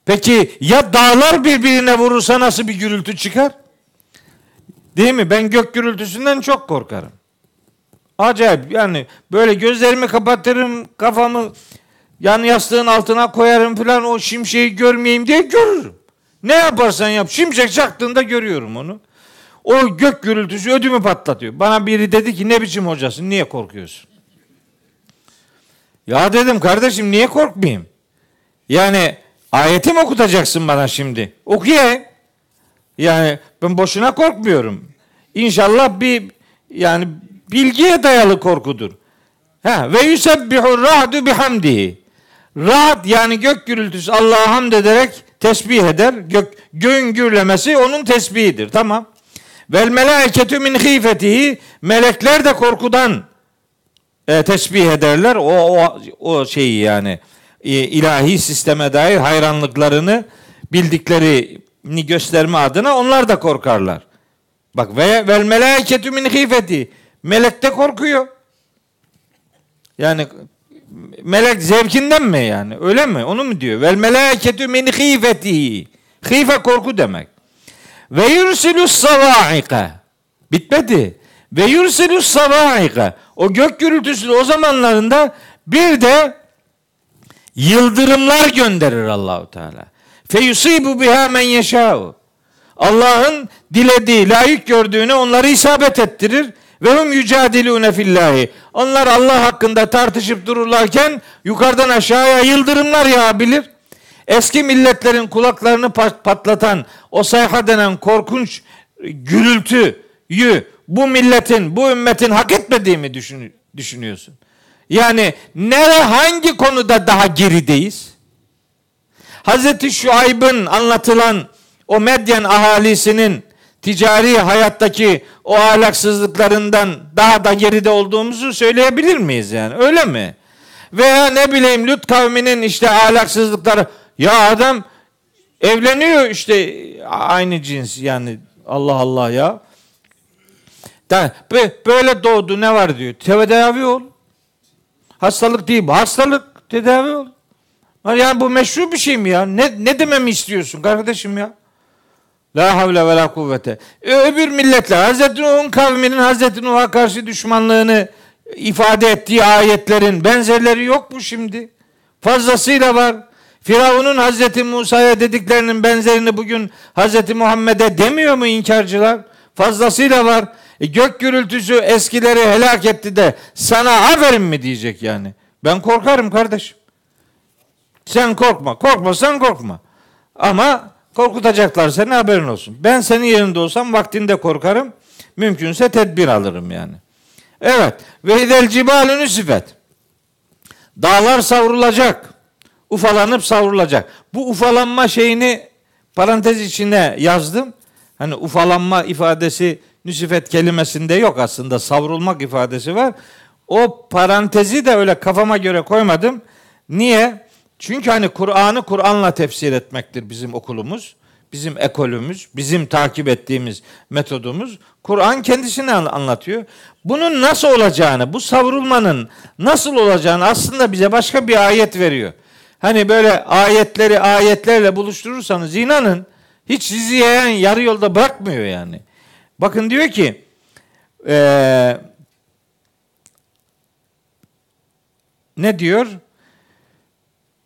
Peki ya dağlar birbirine vurursa nasıl bir gürültü çıkar? Değil mi? Ben gök gürültüsünden çok korkarım. Acayip yani böyle gözlerimi kapatırım kafamı yan yastığın altına koyarım falan o şimşeği görmeyeyim diye görürüm. Ne yaparsan yap şimşek çaktığında görüyorum onu. O gök gürültüsü ödümü patlatıyor. Bana biri dedi ki ne biçim hocasın niye korkuyorsun? Ya dedim kardeşim niye korkmayayım? Yani ayeti mi okutacaksın bana şimdi? Okuyayım. Yani ben boşuna korkmuyorum. İnşallah bir yani bilgiye dayalı korkudur. Ha ve yusebbihu ra'du bihamdihi. Ra'd yani gök gürültüsü Allah'a hamd ederek tesbih eder. Gök, göğün gürlemesi onun tesbihidir. Tamam. Vel melaiketu min hifetihi. Melekler de korkudan e, tesbih ederler. O, o, o şeyi yani e, ilahi sisteme dair hayranlıklarını bildiklerini gösterme adına onlar da korkarlar. Bak ve vel melaiketu min hifeti. Melek de korkuyor. Yani melek zevkinden mi yani? Öyle mi? Onu mu diyor? Vel melaiketu min hifeti. Hife korku demek. Ve yursilus savaika. Bitmedi. Ve yursilus savaika. O gök gürültüsü o zamanlarında bir de yıldırımlar gönderir Allahu Teala. Fe yusibu biha men yeşâ'u. Allah'ın dilediği, layık gördüğünü onları isabet ettirir. Ve hum yücadilûne fillahi. Onlar Allah hakkında tartışıp dururlarken yukarıdan aşağıya yıldırımlar yağabilir. Eski milletlerin kulaklarını patlatan o sayha denen korkunç gürültüyü bu milletin, bu ümmetin hak etmediğimi düşün, düşünüyorsun. Yani nere hangi konuda daha gerideyiz? Hazreti Şuayb'ın anlatılan o Medyen ahalisinin ticari hayattaki o ahlaksızlıklarından daha da geride olduğumuzu söyleyebilir miyiz yani? Öyle mi? Veya ne bileyim Lut kavminin işte ahlaksızlıkları ya adam evleniyor işte aynı cins yani Allah Allah ya. Böyle doğdu ne var diyor. Tedavi ol. Hastalık değil bu. Hastalık tedavi ol. Yani bu meşru bir şey mi ya? Ne, ne dememi istiyorsun kardeşim ya? La havle ve la kuvvete. E, öbür milletler Hazreti Nuh'un kavminin Hazreti Nuh'a karşı düşmanlığını ifade ettiği ayetlerin benzerleri yok mu şimdi? Fazlasıyla var. Firavun'un Hazreti Musa'ya dediklerinin benzerini bugün Hazreti Muhammed'e demiyor mu inkarcılar? Fazlasıyla var. E, gök gürültüsü eskileri helak etti de sana aferin mi diyecek yani. Ben korkarım kardeşim. Sen korkma. Korkmasan korkma. Ama korkutacaklar seni haberin olsun. Ben senin yerinde olsam vaktinde korkarım. Mümkünse tedbir alırım yani. Evet. Ve idel cibalü nüsifet. Dağlar savrulacak. Ufalanıp savrulacak. Bu ufalanma şeyini parantez içine yazdım. Hani ufalanma ifadesi nüsifet kelimesinde yok aslında. Savrulmak ifadesi var. O parantezi de öyle kafama göre koymadım. Niye? Çünkü hani Kur'an'ı Kur'an'la tefsir etmektir bizim okulumuz, bizim ekolümüz, bizim takip ettiğimiz metodumuz. Kur'an kendisini anlatıyor. Bunun nasıl olacağını, bu savrulmanın nasıl olacağını aslında bize başka bir ayet veriyor. Hani böyle ayetleri ayetlerle buluşturursanız inanın hiç sizi yarı yolda bırakmıyor yani. Bakın diyor ki ee, ne diyor?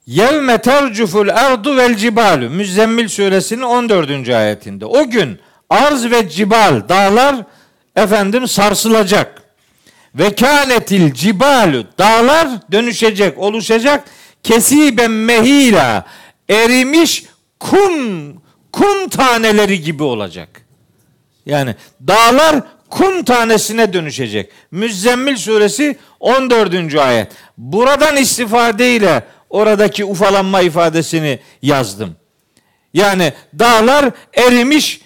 Yevme tercuful ardu vel cibalu. Müzzemmil suresinin 14. ayetinde. O gün arz ve cibal dağlar efendim sarsılacak. Ve kânetil cibalu dağlar dönüşecek, oluşacak. Kesiben mehila erimiş kum kum taneleri gibi olacak. Yani dağlar kum tanesine dönüşecek. Müzzemmil suresi 14. ayet. Buradan istifadeyle oradaki ufalanma ifadesini yazdım. Yani dağlar erimiş,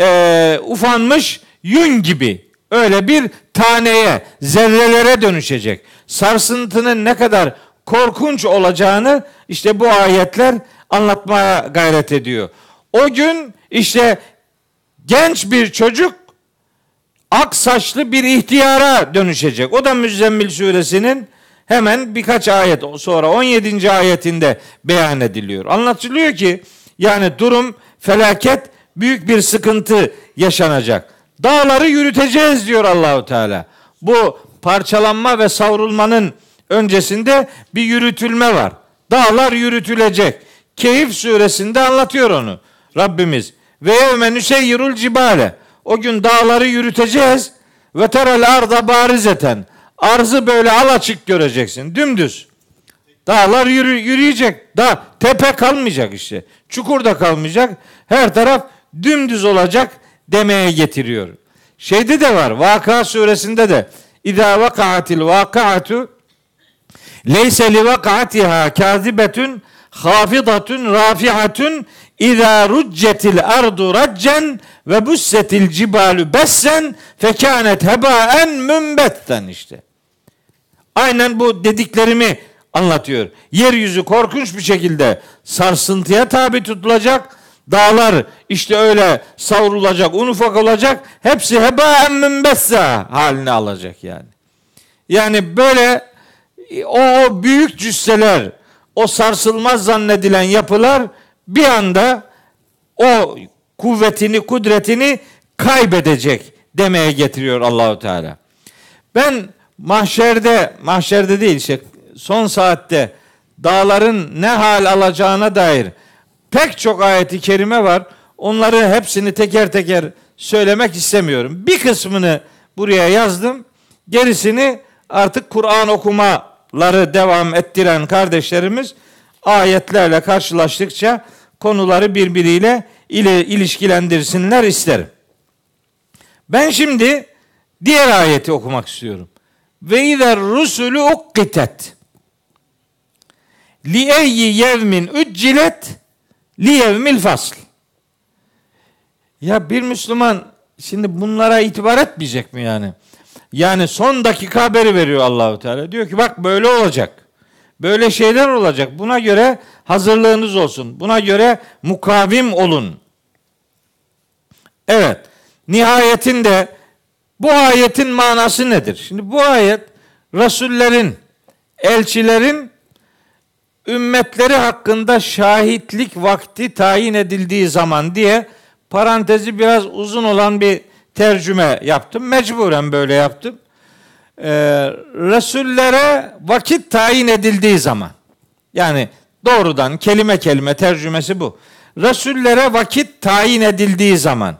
e, ufanmış yün gibi öyle bir taneye, zerrelere dönüşecek. Sarsıntının ne kadar korkunç olacağını işte bu ayetler anlatmaya gayret ediyor. O gün işte genç bir çocuk ak saçlı bir ihtiyara dönüşecek. O da Müzzemmil suresinin hemen birkaç ayet sonra 17. ayetinde beyan ediliyor. Anlatılıyor ki yani durum felaket büyük bir sıkıntı yaşanacak. Dağları yürüteceğiz diyor Allahu Teala. Bu parçalanma ve savrulmanın öncesinde bir yürütülme var. Dağlar yürütülecek. Keyif suresinde anlatıyor onu Rabbimiz. Ve yevme nüseyyirul cibale. O gün dağları yürüteceğiz. Ve terel arda barizeten. Arzı böyle alaçık göreceksin. Dümdüz. Dağlar yürü, yürüyecek. Dağ, tepe kalmayacak işte. Çukur da kalmayacak. Her taraf dümdüz olacak demeye getiriyor. Şeyde de var. Vaka suresinde de İza vakaatil vakaatu leyse li vakaatiha kazibetun hafidatun rafiatun İza ruccetil ardu raccen ve bussetil cibalu bessen fekânet hebaen mümbetten işte. Aynen bu dediklerimi anlatıyor. Yeryüzü korkunç bir şekilde sarsıntıya tabi tutulacak. Dağlar işte öyle savrulacak, un ufak olacak. Hepsi hebaen mümbessa halini alacak yani. Yani böyle o, o büyük cüsseler, o sarsılmaz zannedilen yapılar bir anda o kuvvetini, kudretini kaybedecek demeye getiriyor Allahu Teala. Ben mahşerde, mahşerde değil işte son saatte dağların ne hal alacağına dair pek çok ayeti kerime var. Onları hepsini teker teker söylemek istemiyorum. Bir kısmını buraya yazdım. Gerisini artık Kur'an okumaları devam ettiren kardeşlerimiz ayetlerle karşılaştıkça konuları birbiriyle ile ilişkilendirsinler isterim. Ben şimdi diğer ayeti okumak istiyorum. Ve izer rusulü ukkitet li eyyi yevmin üccilet li yevmil fasl. Ya bir Müslüman şimdi bunlara itibar etmeyecek mi yani? Yani son dakika haberi veriyor Allahu Teala. Diyor ki bak böyle olacak. Böyle şeyler olacak. Buna göre hazırlığınız olsun. Buna göre mukavim olun. Evet. Nihayetinde bu ayetin manası nedir? Şimdi bu ayet Resullerin, elçilerin ümmetleri hakkında şahitlik vakti tayin edildiği zaman diye parantezi biraz uzun olan bir tercüme yaptım. Mecburen böyle yaptım. Ee, Resullere vakit tayin edildiği zaman yani doğrudan kelime kelime tercümesi bu. Resullere vakit tayin edildiği zaman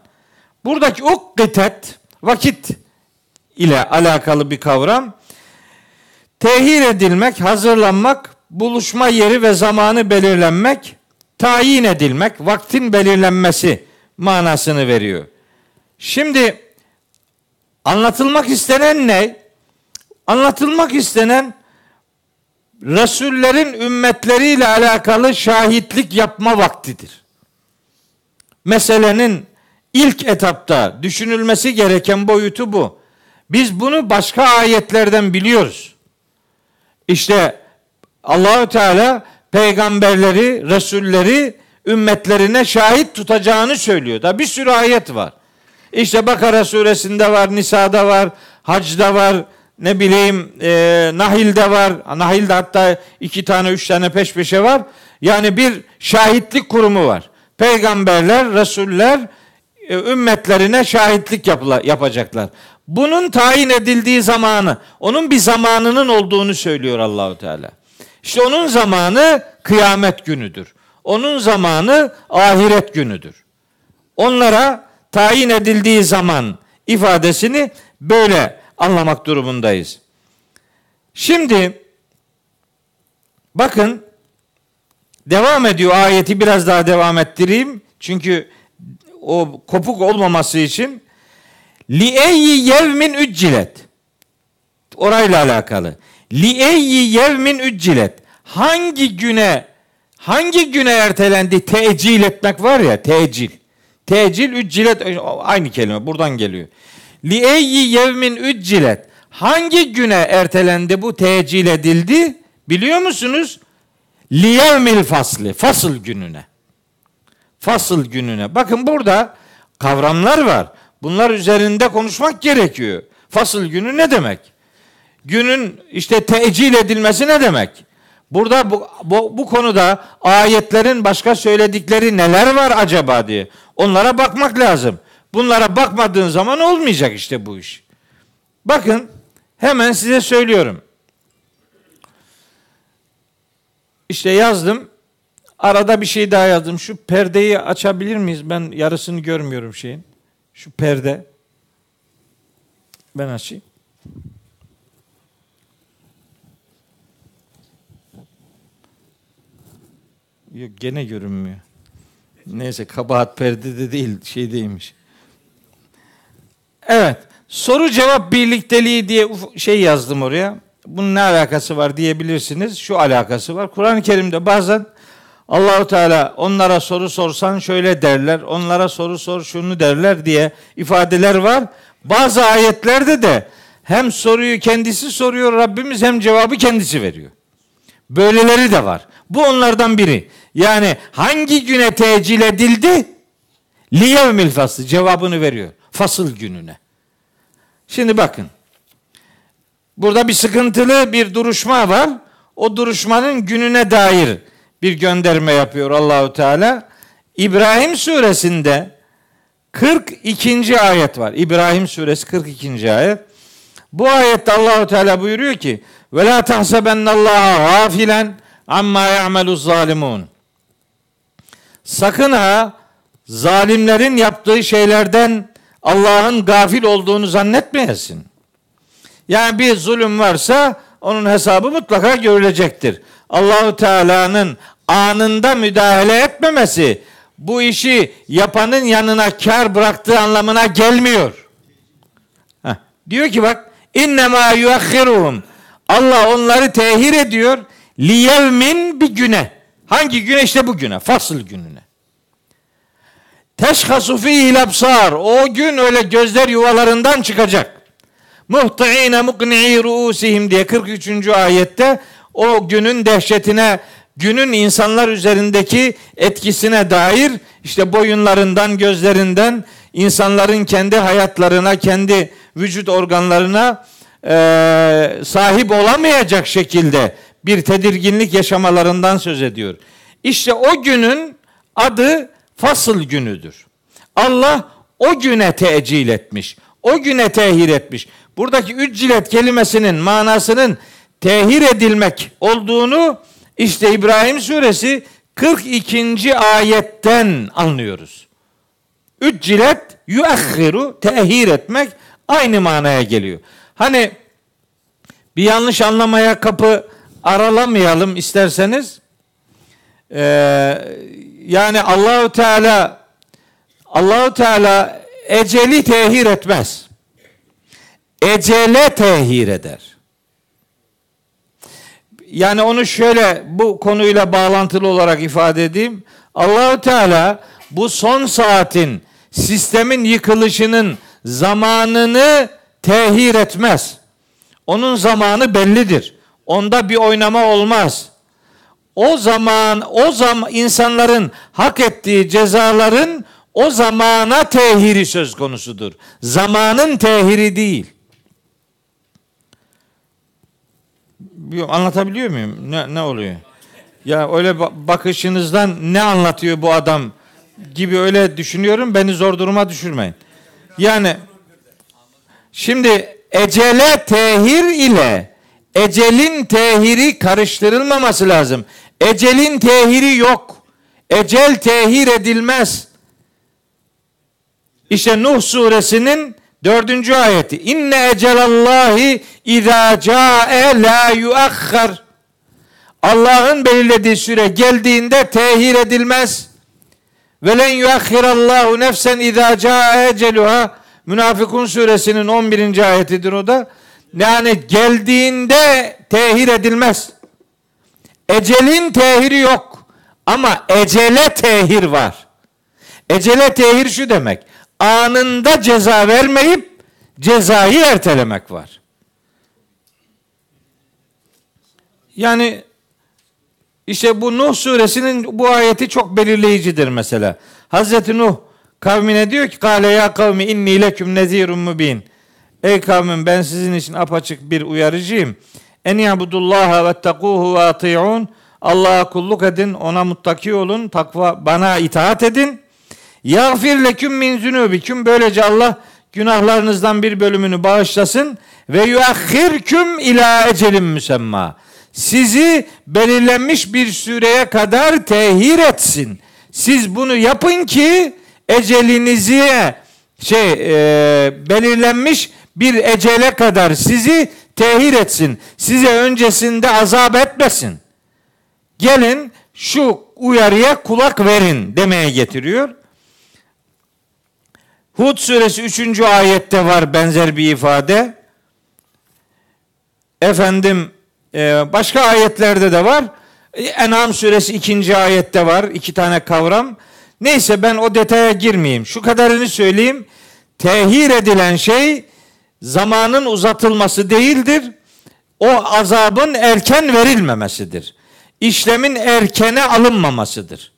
buradaki ukkitet vakit ile alakalı bir kavram. Tehir edilmek, hazırlanmak, buluşma yeri ve zamanı belirlenmek, tayin edilmek, vaktin belirlenmesi manasını veriyor. Şimdi anlatılmak istenen ne? Anlatılmak istenen Resullerin ümmetleriyle alakalı şahitlik yapma vaktidir. Meselenin ilk etapta düşünülmesi gereken boyutu bu. Biz bunu başka ayetlerden biliyoruz. İşte Allahü Teala peygamberleri, resulleri ümmetlerine şahit tutacağını söylüyor. Da bir sürü ayet var. İşte Bakara suresinde var, Nisa'da var, Hac'da var, ne bileyim e, Nahil'de var. Nahil'de hatta iki tane, üç tane peş peşe var. Yani bir şahitlik kurumu var. Peygamberler, Resuller ümmetlerine şahitlik yapla, yapacaklar. Bunun tayin edildiği zamanı, onun bir zamanının olduğunu söylüyor Allahu Teala. İşte onun zamanı kıyamet günüdür. Onun zamanı ahiret günüdür. Onlara tayin edildiği zaman ifadesini böyle anlamak durumundayız. Şimdi bakın devam ediyor ayeti biraz daha devam ettireyim. Çünkü o kopuk olmaması için li eyyi yevmin üccilet orayla alakalı. Li eyyi yevmin üccilet hangi güne hangi güne ertelendi tecil etmek var ya tecil. Tecil üccilet aynı kelime buradan geliyor. Li eyyi yevmin üccilet hangi güne ertelendi bu tecil edildi biliyor musunuz? Li yevmil fasli fasıl gününe fasıl gününe. Bakın burada kavramlar var. Bunlar üzerinde konuşmak gerekiyor. Fasıl günü ne demek? Günün işte tecil edilmesi ne demek? Burada bu, bu, bu konuda ayetlerin başka söyledikleri neler var acaba diye. Onlara bakmak lazım. Bunlara bakmadığın zaman olmayacak işte bu iş. Bakın hemen size söylüyorum. İşte yazdım. Arada bir şey daha yazdım. Şu perdeyi açabilir miyiz? Ben yarısını görmüyorum şeyin. Şu perde. Ben açayım. Yok gene görünmüyor. Neyse kabahat perdede değil şey değilmiş. Evet. Soru cevap birlikteliği diye şey yazdım oraya. Bunun ne alakası var diyebilirsiniz. Şu alakası var. Kur'an-ı Kerim'de bazen Allahu Teala onlara soru sorsan şöyle derler, onlara soru sor şunu derler diye ifadeler var. Bazı ayetlerde de hem soruyu kendisi soruyor Rabbimiz hem cevabı kendisi veriyor. Böyleleri de var. Bu onlardan biri. Yani hangi güne tecil edildi? Liyevmil faslı cevabını veriyor. Fasıl gününe. Şimdi bakın. Burada bir sıkıntılı bir duruşma var. O duruşmanın gününe dair bir gönderme yapıyor Allahu Teala. İbrahim suresinde 42. ayet var. İbrahim suresi 42. ayet. Bu ayette Allahu Teala buyuruyor ki: "Ve la tahsabennallaha gafilen amma ya'melu zalimun." Sakın ha zalimlerin yaptığı şeylerden Allah'ın gafil olduğunu zannetmeyesin. Yani bir zulüm varsa onun hesabı mutlaka görülecektir. Allahu Teala'nın anında müdahale etmemesi bu işi yapanın yanına kar bıraktığı anlamına gelmiyor. Heh. Diyor ki bak innema yuakhiruhum Allah onları tehir ediyor liyevmin bir güne. Hangi güne? işte bu güne. Fasıl gününe. Teşhasu fihil absar. O gün öyle gözler yuvalarından çıkacak. Muhti'ine mukni'i ruusihim diye 43. ayette o günün dehşetine, günün insanlar üzerindeki etkisine dair işte boyunlarından, gözlerinden, insanların kendi hayatlarına, kendi vücut organlarına e, sahip olamayacak şekilde bir tedirginlik yaşamalarından söz ediyor. İşte o günün adı fasıl günüdür. Allah o güne tecil etmiş. O güne tehir etmiş. Buradaki üccilet kelimesinin manasının tehir edilmek olduğunu işte İbrahim suresi 42. ayetten anlıyoruz. Üccilet yuakhiru tehir etmek aynı manaya geliyor. Hani bir yanlış anlamaya kapı aralamayalım isterseniz. Ee, yani Allahu Teala Allahu Teala eceli tehir etmez. Ecele tehir eder. Yani onu şöyle bu konuyla bağlantılı olarak ifade edeyim. Allahu Teala bu son saatin sistemin yıkılışının zamanını tehir etmez. Onun zamanı bellidir. Onda bir oynama olmaz. O zaman o zaman insanların hak ettiği cezaların o zamana tehiri söz konusudur. Zamanın tehiri değil. Anlatabiliyor muyum? Ne, ne oluyor? Ya öyle bakışınızdan ne anlatıyor bu adam gibi öyle düşünüyorum. Beni zor duruma düşürmeyin. Yani şimdi ecele tehir ile ecelin tehiri karıştırılmaması lazım. Ecelin tehiri yok. Ecel tehir edilmez. İşte Nuh suresinin dördüncü ayeti. İnne ecelallahi izâ câe la yuakhar. Allah'ın belirlediği süre geldiğinde tehir edilmez. Ve len yuakhirallahu nefsen izâ câe eceluha. Münafıkun suresinin 11. ayetidir o da. Yani geldiğinde tehir edilmez. Ecelin tehiri yok. Ama ecele tehir var. Ecele tehir şu demek. Anında ceza vermeyip cezayı ertelemek var. Yani işte bu Nuh suresinin bu ayeti çok belirleyicidir mesela. Hazreti Nuh kavmine diyor ki kale ya kavmi inni leküm nezirun mubin. Ey kavmim ben sizin için apaçık bir uyarıcıyım. En yabudullaha ve tekuhu ve ati'un. Allah'a kulluk edin, ona muttaki olun, takva bana itaat edin. Yağfir leküm min zünubiküm. Böylece Allah günahlarınızdan bir bölümünü bağışlasın ve yuahhirküm ila ecelin müsemma. Sizi belirlenmiş bir süreye kadar tehir etsin. Siz bunu yapın ki ecelinizi şey e, belirlenmiş bir ecele kadar sizi tehir etsin. Size öncesinde azap etmesin. Gelin şu uyarıya kulak verin demeye getiriyor. Hud suresi 3. ayette var benzer bir ifade. Efendim e, başka ayetlerde de var. En'am suresi 2. ayette var. iki tane kavram. Neyse ben o detaya girmeyeyim. Şu kadarını söyleyeyim. Tehir edilen şey zamanın uzatılması değildir. O azabın erken verilmemesidir. İşlemin erkene alınmamasıdır.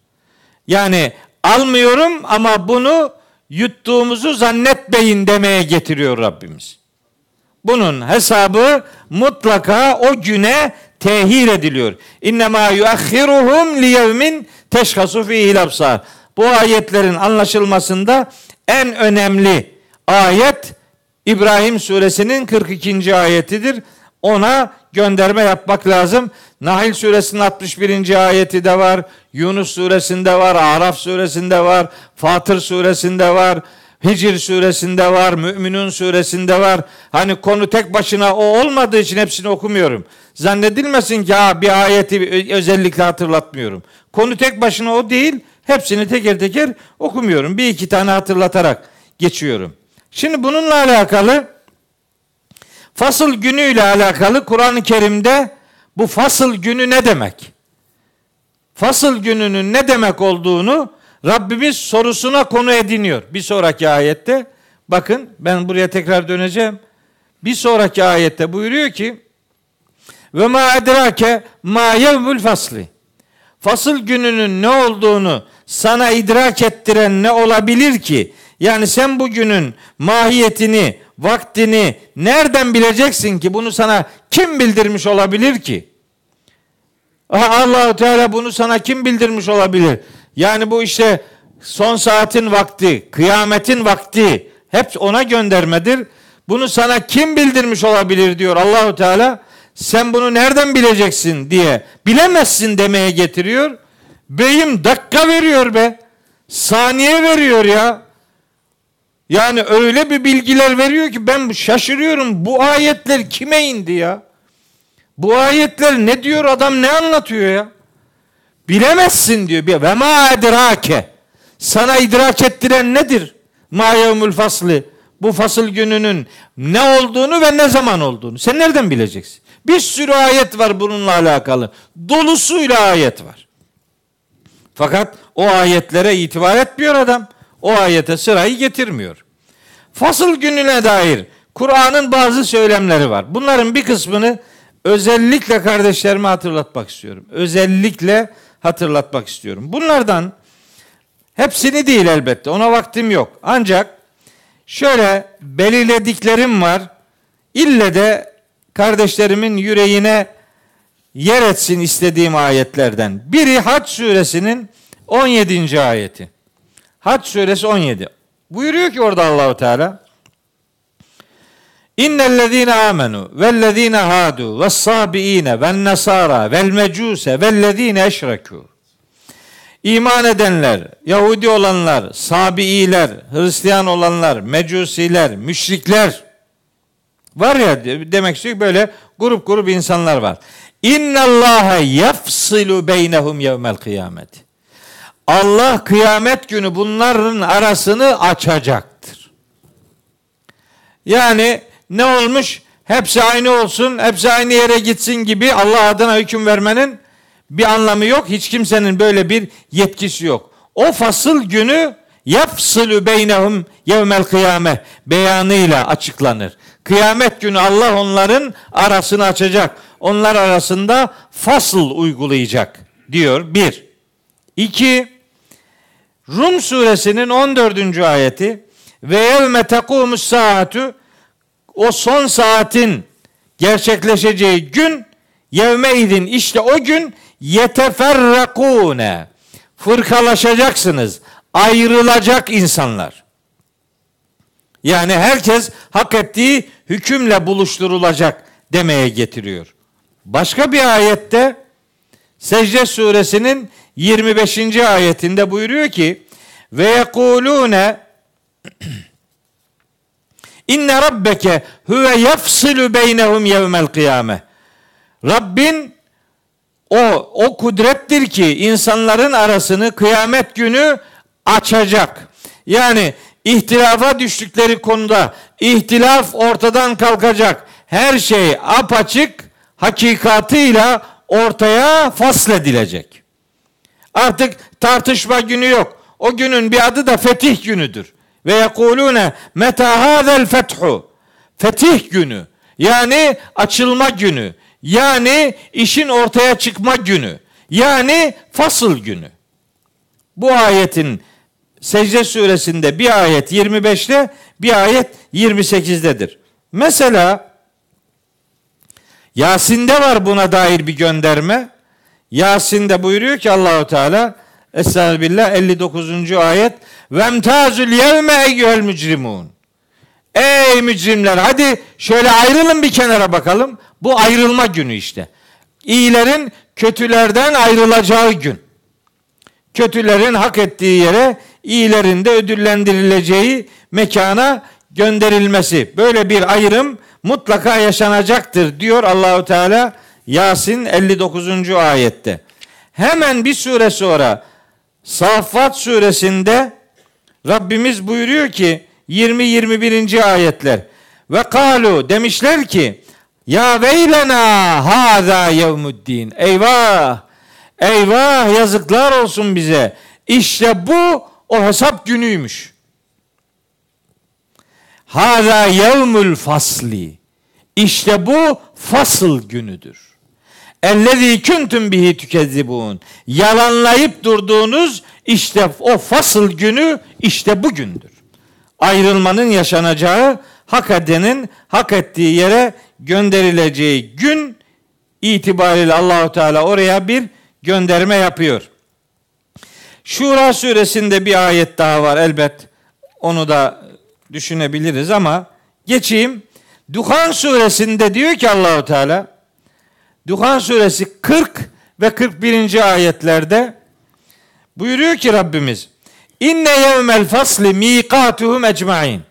Yani almıyorum ama bunu yuttuğumuzu zannetmeyin demeye getiriyor Rabbimiz. Bunun hesabı mutlaka o güne tehir ediliyor. İnnemâ yuakhiruhum liyevmin teşhasu fihil absar. Bu ayetlerin anlaşılmasında en önemli ayet İbrahim suresinin 42. ayetidir. Ona gönderme yapmak lazım. Nahil suresinin 61. ayeti de var. Yunus suresinde var. Araf suresinde var. Fatır suresinde var. Hicr suresinde var, Müminun suresinde var. Hani konu tek başına o olmadığı için hepsini okumuyorum. Zannedilmesin ki ha bir ayeti özellikle hatırlatmıyorum. Konu tek başına o değil. Hepsini teker teker okumuyorum. Bir iki tane hatırlatarak geçiyorum. Şimdi bununla alakalı fasıl günüyle alakalı Kur'an-ı Kerim'de bu fasıl günü ne demek? Fasıl gününün ne demek olduğunu Rabbimiz sorusuna konu ediniyor. Bir sonraki ayette bakın ben buraya tekrar döneceğim. Bir sonraki ayette buyuruyor ki ve ma edrake ma yevmül fasli. Fasıl gününün ne olduğunu sana idrak ettiren ne olabilir ki? Yani sen bugünün mahiyetini, vaktini nereden bileceksin ki? Bunu sana kim bildirmiş olabilir ki? Allahu Teala bunu sana kim bildirmiş olabilir? Yani bu işte son saatin vakti, kıyametin vakti hep ona göndermedir. Bunu sana kim bildirmiş olabilir diyor Allahu Teala. Sen bunu nereden bileceksin diye bilemezsin demeye getiriyor. Beyim dakika veriyor be. Saniye veriyor ya. Yani öyle bir bilgiler veriyor ki ben şaşırıyorum. Bu ayetler kime indi ya? Bu ayetler ne diyor adam ne anlatıyor ya? Bilemezsin diyor. Ve ma edrake. Sana idrak ettiren nedir? Ma yevmül faslı. Bu fasıl gününün ne olduğunu ve ne zaman olduğunu. Sen nereden bileceksin? Bir sürü ayet var bununla alakalı. Dolusuyla ayet var. Fakat o ayetlere itibar etmiyor adam. O ayete sırayı getirmiyor. Fasıl gününe dair Kur'an'ın bazı söylemleri var. Bunların bir kısmını özellikle kardeşlerime hatırlatmak istiyorum. Özellikle hatırlatmak istiyorum. Bunlardan hepsini değil elbette. Ona vaktim yok. Ancak şöyle belirlediklerim var. İlle de kardeşlerimin yüreğine yer etsin istediğim ayetlerden. Biri Hac suresinin 17. ayeti. Hac suresi 17. Buyuruyor ki orada Allahu Teala İnnellezîne amenu vellezîne hâdû ve sâbiîne ven nesâra vel mecûse vellezîne eşrekû İman edenler, Yahudi olanlar, Sabiiler, Hristiyan olanlar, Mecusiler, müşrikler var ya demek istiyor böyle grup grup insanlar var. İnna Allah yafsilu beynehum yevmel kıyamet. Allah kıyamet günü bunların arasını açacaktır. Yani ne olmuş? Hepsi aynı olsun, hepsi aynı yere gitsin gibi Allah adına hüküm vermenin bir anlamı yok. Hiç kimsenin böyle bir yetkisi yok. O fasıl günü yapsılü beynehum yevmel kıyame beyanıyla açıklanır. Kıyamet günü Allah onların arasını açacak. Onlar arasında fasıl uygulayacak diyor. Bir. İki. Rum suresinin 14. ayeti ve yevme tekumus saatü o son saatin gerçekleşeceği gün yevmeydin işte o gün yeteferrakune fırkalaşacaksınız. Ayrılacak insanlar. Yani herkes hak ettiği hükümle buluşturulacak demeye getiriyor. Başka bir ayette Secde suresinin 25. ayetinde buyuruyor ki ve yekulune inne rabbeke huve yafsilu beynehum yevmel kıyame. Rabbin o o kudrettir ki insanların arasını kıyamet günü açacak. Yani ihtilafa düştükleri konuda ihtilaf ortadan kalkacak. Her şey apaçık hakikatıyla ortaya fasledilecek. Artık tartışma günü yok. O günün bir adı da fetih günüdür. Ve yekulune meta hazel fethu. Fetih günü. Yani açılma günü. Yani işin ortaya çıkma günü. Yani fasıl günü. Bu ayetin Secde suresinde bir ayet 25'te bir ayet 28'dedir. Mesela Yasin'de var buna dair bir gönderme. Yasin'de buyuruyor ki Allahu Teala Estağfirullah 59. ayet Vemtazul yevme eyyühel mücrimun Ey mücrimler hadi şöyle ayrılın bir kenara bakalım. Bu ayrılma günü işte. İyilerin kötülerden ayrılacağı gün. Kötülerin hak ettiği yere iyilerin de ödüllendirileceği mekana gönderilmesi. Böyle bir ayrım mutlaka yaşanacaktır diyor Allahu Teala Yasin 59. ayette. Hemen bir sure sonra Saffat suresinde Rabbimiz buyuruyor ki 20-21. ayetler ve kalu demişler ki ya veylena haza yevmuddin eyvah eyvah yazıklar olsun bize İşte bu o hesap günüymüş. Hâzâ yevmül fasli. İşte bu fasıl günüdür. Ellezî küntüm bihi tükezzibûn. Yalanlayıp durduğunuz işte o fasıl günü işte bugündür. Ayrılmanın yaşanacağı, hak edenin hak ettiği yere gönderileceği gün itibariyle Allahu Teala oraya bir gönderme yapıyor. Şura suresinde bir ayet daha var elbet. Onu da düşünebiliriz ama geçeyim. Duhan suresinde diyor ki Allahu Teala Duhan suresi 40 ve 41. ayetlerde buyuruyor ki Rabbimiz İnne yevmel fasli miqatuhum ecmain.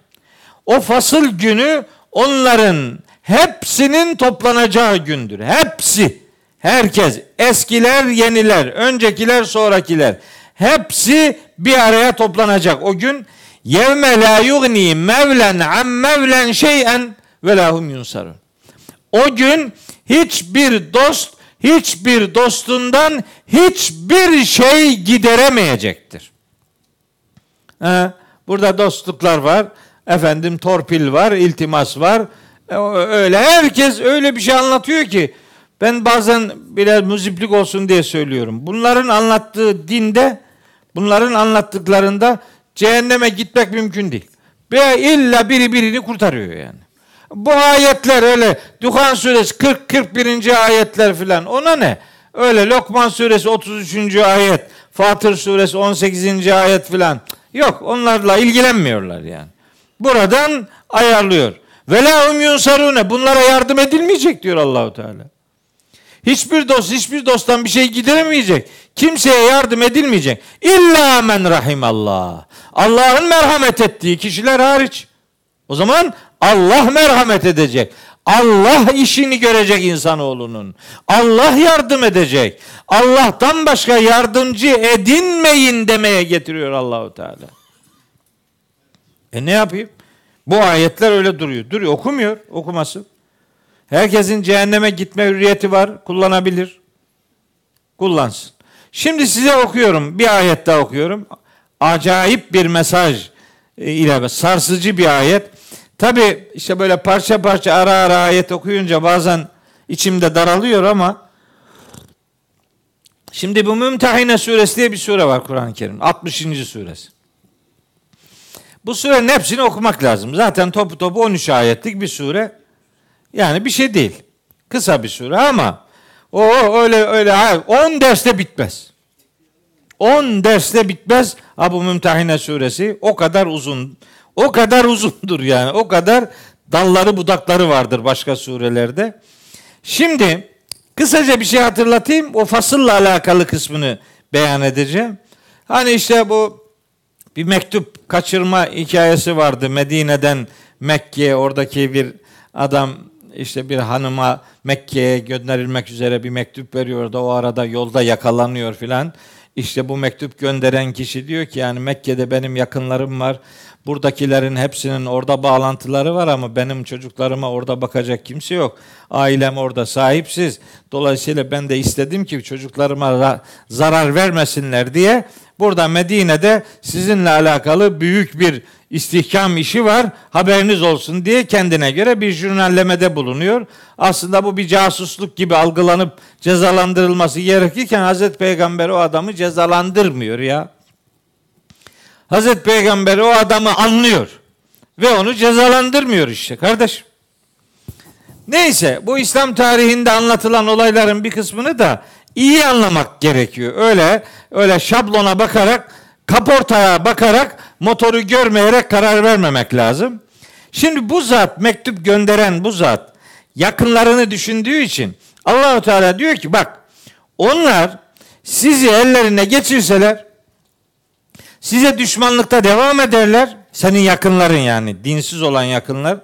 O fasıl günü onların hepsinin toplanacağı gündür. Hepsi. Herkes. Eskiler, yeniler, öncekiler, sonrakiler. Hepsi bir araya toplanacak. O gün yevme la yugni mevlen am mevlen şeyen ve lahum yunsarun. O gün hiçbir dost hiçbir dostundan hiçbir şey gideremeyecektir. Ha, burada dostluklar var. Efendim torpil var, iltimas var. E, öyle herkes öyle bir şey anlatıyor ki ben bazen biraz müziplik olsun diye söylüyorum. Bunların anlattığı dinde, bunların anlattıklarında cehenneme gitmek mümkün değil. Ve illa biri birini kurtarıyor yani. Bu ayetler öyle Duhan suresi 40 41. ayetler filan ona ne? Öyle Lokman suresi 33. ayet, Fatır suresi 18. ayet filan. Yok onlarla ilgilenmiyorlar yani. Buradan ayarlıyor. Ve la yunsarune. Bunlara yardım edilmeyecek diyor Allahu Teala. Hiçbir dost hiçbir dosttan bir şey gideremeyecek. Kimseye yardım edilmeyecek. İlla men rahimallah. Allah'ın merhamet ettiği kişiler hariç. O zaman Allah merhamet edecek. Allah işini görecek insanoğlunun. Allah yardım edecek. Allah'tan başka yardımcı edinmeyin demeye getiriyor Allahu Teala. E ne yapayım? Bu ayetler öyle duruyor. Duruyor. Okumuyor. Okuması. Herkesin cehenneme gitme hürriyeti var. Kullanabilir. Kullansın. Şimdi size okuyorum. Bir ayet daha okuyorum. Acayip bir mesaj e, ile sarsıcı bir ayet. Tabi işte böyle parça parça ara ara ayet okuyunca bazen içimde daralıyor ama şimdi bu Mümtehine suresi diye bir sure var Kur'an-ı Kerim. 60. suresi. Bu surenin hepsini okumak lazım. Zaten topu topu 13 ayetlik bir sure. Yani bir şey değil. Kısa bir sure ama o öyle öyle 10 derste bitmez. 10 derste bitmez. Abu Mümtehine suresi o kadar uzun. O kadar uzundur yani. O kadar dalları budakları vardır başka surelerde. Şimdi kısaca bir şey hatırlatayım. O fasılla alakalı kısmını beyan edeceğim. Hani işte bu bir mektup kaçırma hikayesi vardı. Medine'den Mekke'ye oradaki bir adam işte bir hanıma Mekke'ye gönderilmek üzere bir mektup veriyor da o arada yolda yakalanıyor filan. İşte bu mektup gönderen kişi diyor ki yani Mekke'de benim yakınlarım var. Buradakilerin hepsinin orada bağlantıları var ama benim çocuklarıma orada bakacak kimse yok. Ailem orada sahipsiz. Dolayısıyla ben de istedim ki çocuklarıma zarar vermesinler diye burada Medine'de sizinle alakalı büyük bir istihkam işi var. Haberiniz olsun diye kendine göre bir jurnallemede bulunuyor. Aslında bu bir casusluk gibi algılanıp cezalandırılması gerekirken Hazreti Peygamber o adamı cezalandırmıyor ya. Hazreti Peygamber o adamı anlıyor ve onu cezalandırmıyor işte kardeş. Neyse bu İslam tarihinde anlatılan olayların bir kısmını da iyi anlamak gerekiyor. Öyle öyle şablona bakarak kaportaya bakarak motoru görmeyerek karar vermemek lazım. Şimdi bu zat mektup gönderen bu zat yakınlarını düşündüğü için Allahu Teala diyor ki bak onlar sizi ellerine geçirseler Size düşmanlıkta devam ederler. Senin yakınların yani dinsiz olan yakınlar.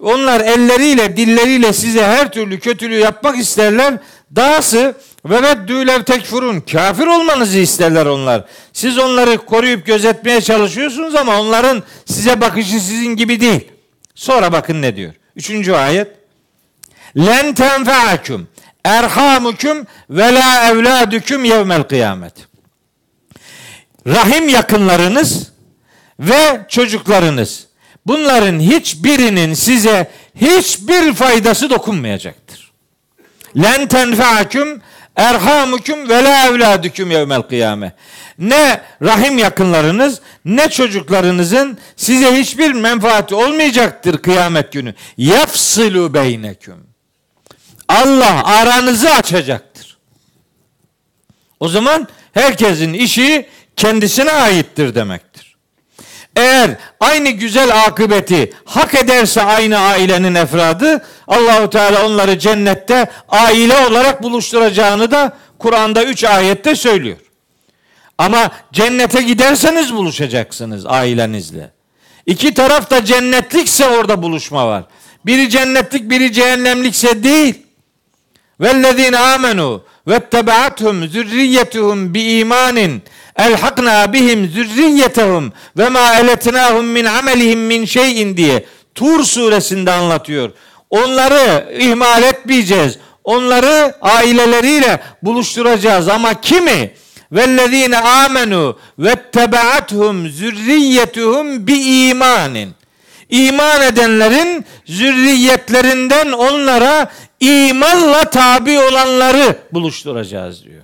Onlar elleriyle dilleriyle size her türlü kötülüğü yapmak isterler. Dahası ve veddülev tekfurun kafir olmanızı isterler onlar. Siz onları koruyup gözetmeye çalışıyorsunuz ama onların size bakışı sizin gibi değil. Sonra bakın ne diyor. Üçüncü ayet. Len tenfeakum erhamukum ve la evladüküm yevmel kıyamet. rahim yakınlarınız ve çocuklarınız. Bunların hiçbirinin size hiçbir faydası dokunmayacaktır. Len tenfa'akum erhamukum ve la evladüküm yevmel kıyame. Ne rahim yakınlarınız ne çocuklarınızın size hiçbir menfaati olmayacaktır kıyamet günü. Yafsilu beyneküm. Allah aranızı açacaktır. O zaman herkesin işi kendisine aittir demektir. Eğer aynı güzel akıbeti hak ederse aynı ailenin efradı Allahu Teala onları cennette aile olarak buluşturacağını da Kur'an'da üç ayette söylüyor. Ama cennete giderseniz buluşacaksınız ailenizle. İki taraf da cennetlikse orada buluşma var. Biri cennetlik biri cehennemlikse değil. Vellezine amenu vettebaatuhum zürriyetuhum bi imanin elhakna bihim zürriyetehum ve ma eletnahum min amelihim min şeyin diye Tur suresinde anlatıyor. Onları ihmal etmeyeceğiz. Onları aileleriyle buluşturacağız ama kimi? Vellezine amenu vettebaatuhum zürriyetuhum bi imanin. İman edenlerin zürriyetlerinden onlara imanla tabi olanları buluşturacağız diyor.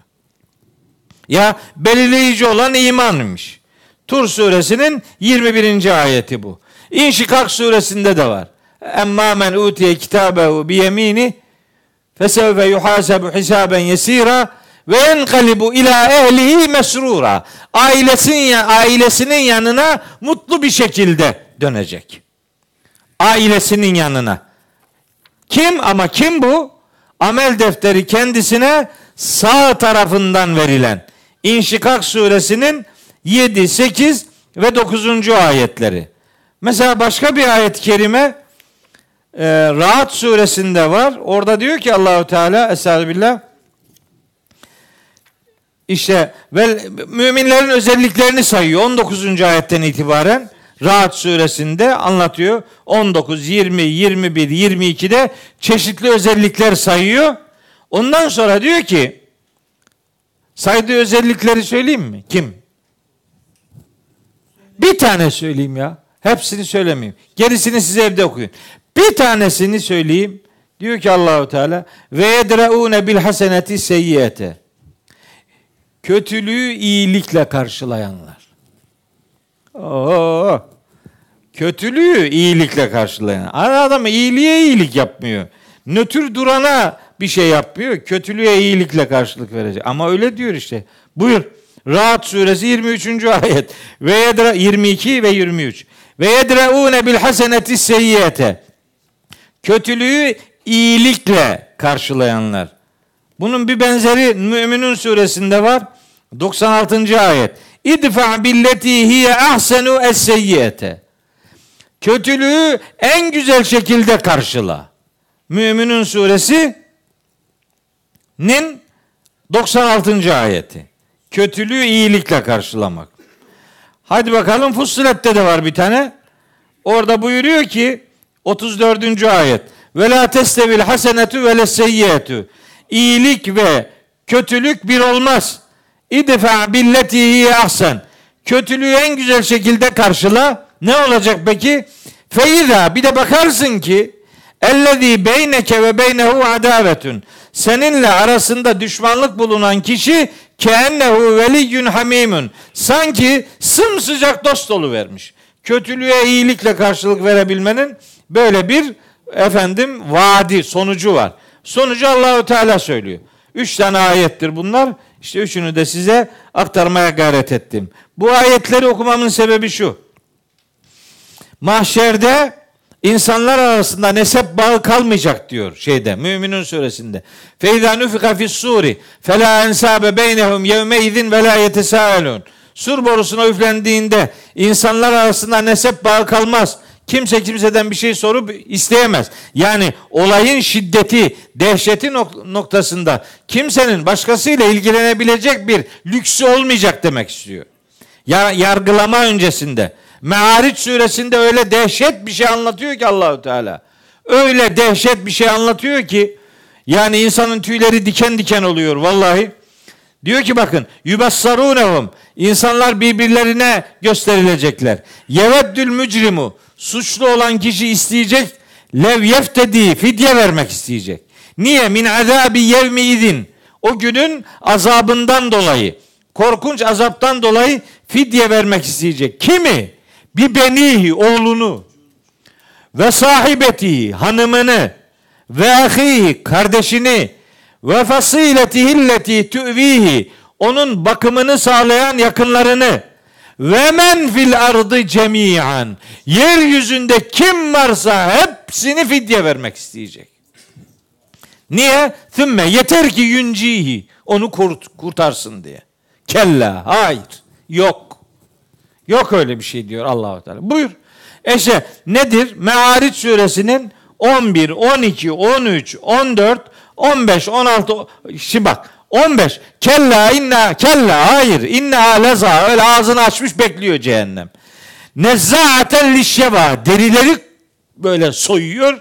Ya belirleyici olan imanmış. Tur suresinin 21. ayeti bu. İnşikak suresinde de var. Emma men utiye kitabehu bi yemini fesevfe yuhasebu hisaben yesira ve enkalibu ila ehlihi mesrura. Ailesinin, ailesinin yanına mutlu bir şekilde dönecek. Ailesinin yanına. Kim ama kim bu? Amel defteri kendisine sağ tarafından verilen. İnşikak suresinin 7, 8 ve 9. ayetleri. Mesela başka bir ayet-i kerime e, Rahat suresinde var. Orada diyor ki Allahu Teala Estağfirullah işte ve müminlerin özelliklerini sayıyor 19. ayetten itibaren. Rahat suresinde anlatıyor. 19, 20, 21, 22'de çeşitli özellikler sayıyor. Ondan sonra diyor ki saydığı özellikleri söyleyeyim mi? Kim? Bir tane söyleyeyim ya. Hepsini söylemeyeyim. Gerisini size evde okuyun. Bir tanesini söyleyeyim. Diyor ki Allahu Teala ve yedreune bil haseneti seyyiyete. Kötülüğü iyilikle karşılayanlar. Oo. Kötülüğü iyilikle karşılayan. Adam iyiliğe iyilik yapmıyor. Nötr durana bir şey yapmıyor. Kötülüğe iyilikle karşılık verecek. Ama öyle diyor işte. Buyur. Rahat suresi 23. ayet. Ve yedra 22 ve 23. Ve yedreune bil haseneti seyyiyete. Kötülüğü iyilikle karşılayanlar. Bunun bir benzeri Müminun suresinde var. 96. ayet. İdfa billeti hiye ahsenu es. Kötülüğü en güzel şekilde karşıla. Müminun suresi nin 96. ayeti. Kötülüğü iyilikle karşılamak. Hadi bakalım Fussilet'te de var bir tane. Orada buyuruyor ki 34. ayet. Ve la testevil hasenetu ve leseyyiyetu. İyilik ve kötülük bir olmaz. İdfa billetihi ahsen. Kötülüğü en güzel şekilde karşıla. Ne olacak peki? Feiza bir de bakarsın ki ellezî beyneke ve beynehu adavetun. Seninle arasında düşmanlık bulunan kişi keennehu veliyyun hamimun. Sanki sımsıcak dost dolu vermiş. Kötülüğe iyilikle karşılık verebilmenin böyle bir efendim vaadi sonucu var. Sonucu Allahu Teala söylüyor. Üç tane ayettir bunlar. İşte üçünü de size aktarmaya gayret ettim. Bu ayetleri okumamın sebebi şu. Mahşerde insanlar arasında nesep bağı kalmayacak diyor şeyde Müminun suresinde. Feyza nufika fis suri fela ensabe beynehum yevme izin ve la yetesâelûn. Sur borusuna üflendiğinde insanlar arasında nesep bağı kalmaz. Kimse kimseden bir şey sorup isteyemez. Yani olayın şiddeti, dehşeti noktasında kimsenin başkasıyla ilgilenebilecek bir lüksü olmayacak demek istiyor. Ya yargılama öncesinde. Me'ariç suresinde öyle dehşet bir şey anlatıyor ki Allahu Teala. Öyle dehşet bir şey anlatıyor ki yani insanın tüyleri diken diken oluyor vallahi. Diyor ki bakın yubassarunehum insanlar birbirlerine gösterilecekler. Yeveddül mücrimu suçlu olan kişi isteyecek lev yeftedi fidye vermek isteyecek. Niye? Min azabi yevmi idin. O günün azabından dolayı, korkunç azaptan dolayı fidye vermek isteyecek. Kimi? Bir benihi, oğlunu. Ve sahibeti, hanımını. Ve ahihi, kardeşini. Ve fasileti tüvihi, onun bakımını sağlayan yakınlarını. Ve men fil ardı cemiyan. Yeryüzünde kim varsa hepsini fidye vermek isteyecek. Niye? Thümme yeter ki yüncihi. Onu kurt, kurtarsın diye. Kella. Hayır. Yok. Yok öyle bir şey diyor Allahu Teala. Buyur. Eşe nedir? Me'ariç suresinin 11, 12, 13, 14, 15, 16 şimdi bak 15 kella inna kella hayır inna leza öyle ağzını açmış bekliyor cehennem. Nezzaaten lişşeva derileri böyle soyuyor.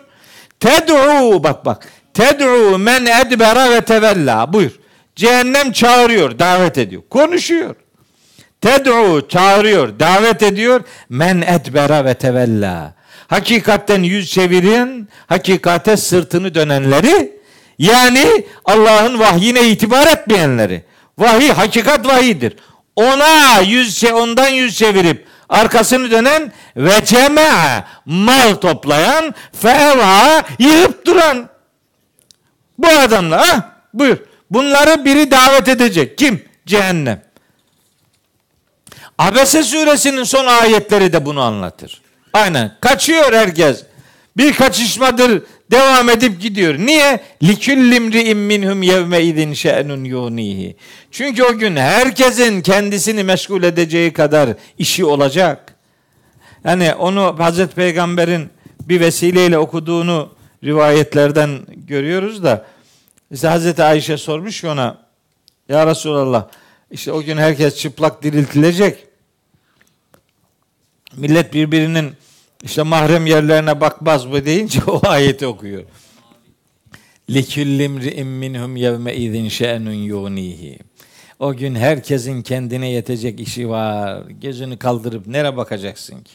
Ted'u bak bak Ted'u men edbera ve tevella. Buyur. Cehennem çağırıyor, davet ediyor. Konuşuyor. Ted'u çağırıyor, davet ediyor. Men edbera ve tevella. Hakikatten yüz çevirin, hakikate sırtını dönenleri yani Allah'ın vahyine itibar etmeyenleri. Vahiy hakikat vahidir. Ona yüz ondan yüz çevirip arkasını dönen ve cema'a mal toplayan feva yığıp duran bu adamla ha buyur. Bunları biri davet edecek. Kim? Cehennem. Abese suresinin son ayetleri de bunu anlatır. Aynen. Kaçıyor herkes. Bir kaçışmadır devam edip gidiyor. Niye? Liküllimri'in minhum yevme idin şe'nun yunihi. Çünkü o gün herkesin kendisini meşgul edeceği kadar işi olacak. Yani onu Hazreti Peygamber'in bir vesileyle okuduğunu rivayetlerden görüyoruz da işte Hazreti Ayşe sormuş ki ona Ya Resulallah işte o gün herkes çıplak diriltilecek. Millet birbirinin işte mahrem yerlerine bakmaz mı deyince o ayeti okuyor. Liküllimri'in minhum yevme izin şe'nun yunihi. O gün herkesin kendine yetecek işi var. Gözünü kaldırıp nere bakacaksın ki?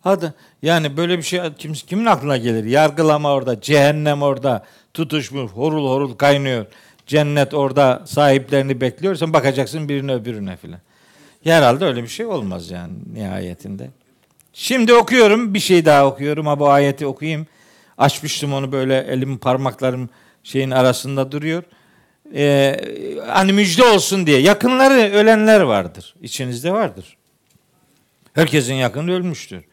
Hadi yani böyle bir şey kim, kimin aklına gelir? Yargılama orada, cehennem orada tutuşmuş, horul horul kaynıyor. Cennet orada sahiplerini bekliyor. Sen bakacaksın birine öbürüne filan. Herhalde öyle bir şey olmaz yani nihayetinde. Şimdi okuyorum, bir şey daha okuyorum. Ha bu ayeti okuyayım. Açmıştım onu böyle elim parmaklarım şeyin arasında duruyor. Ee, hani müjde olsun diye. Yakınları ölenler vardır. İçinizde vardır. Herkesin yakını ölmüştür.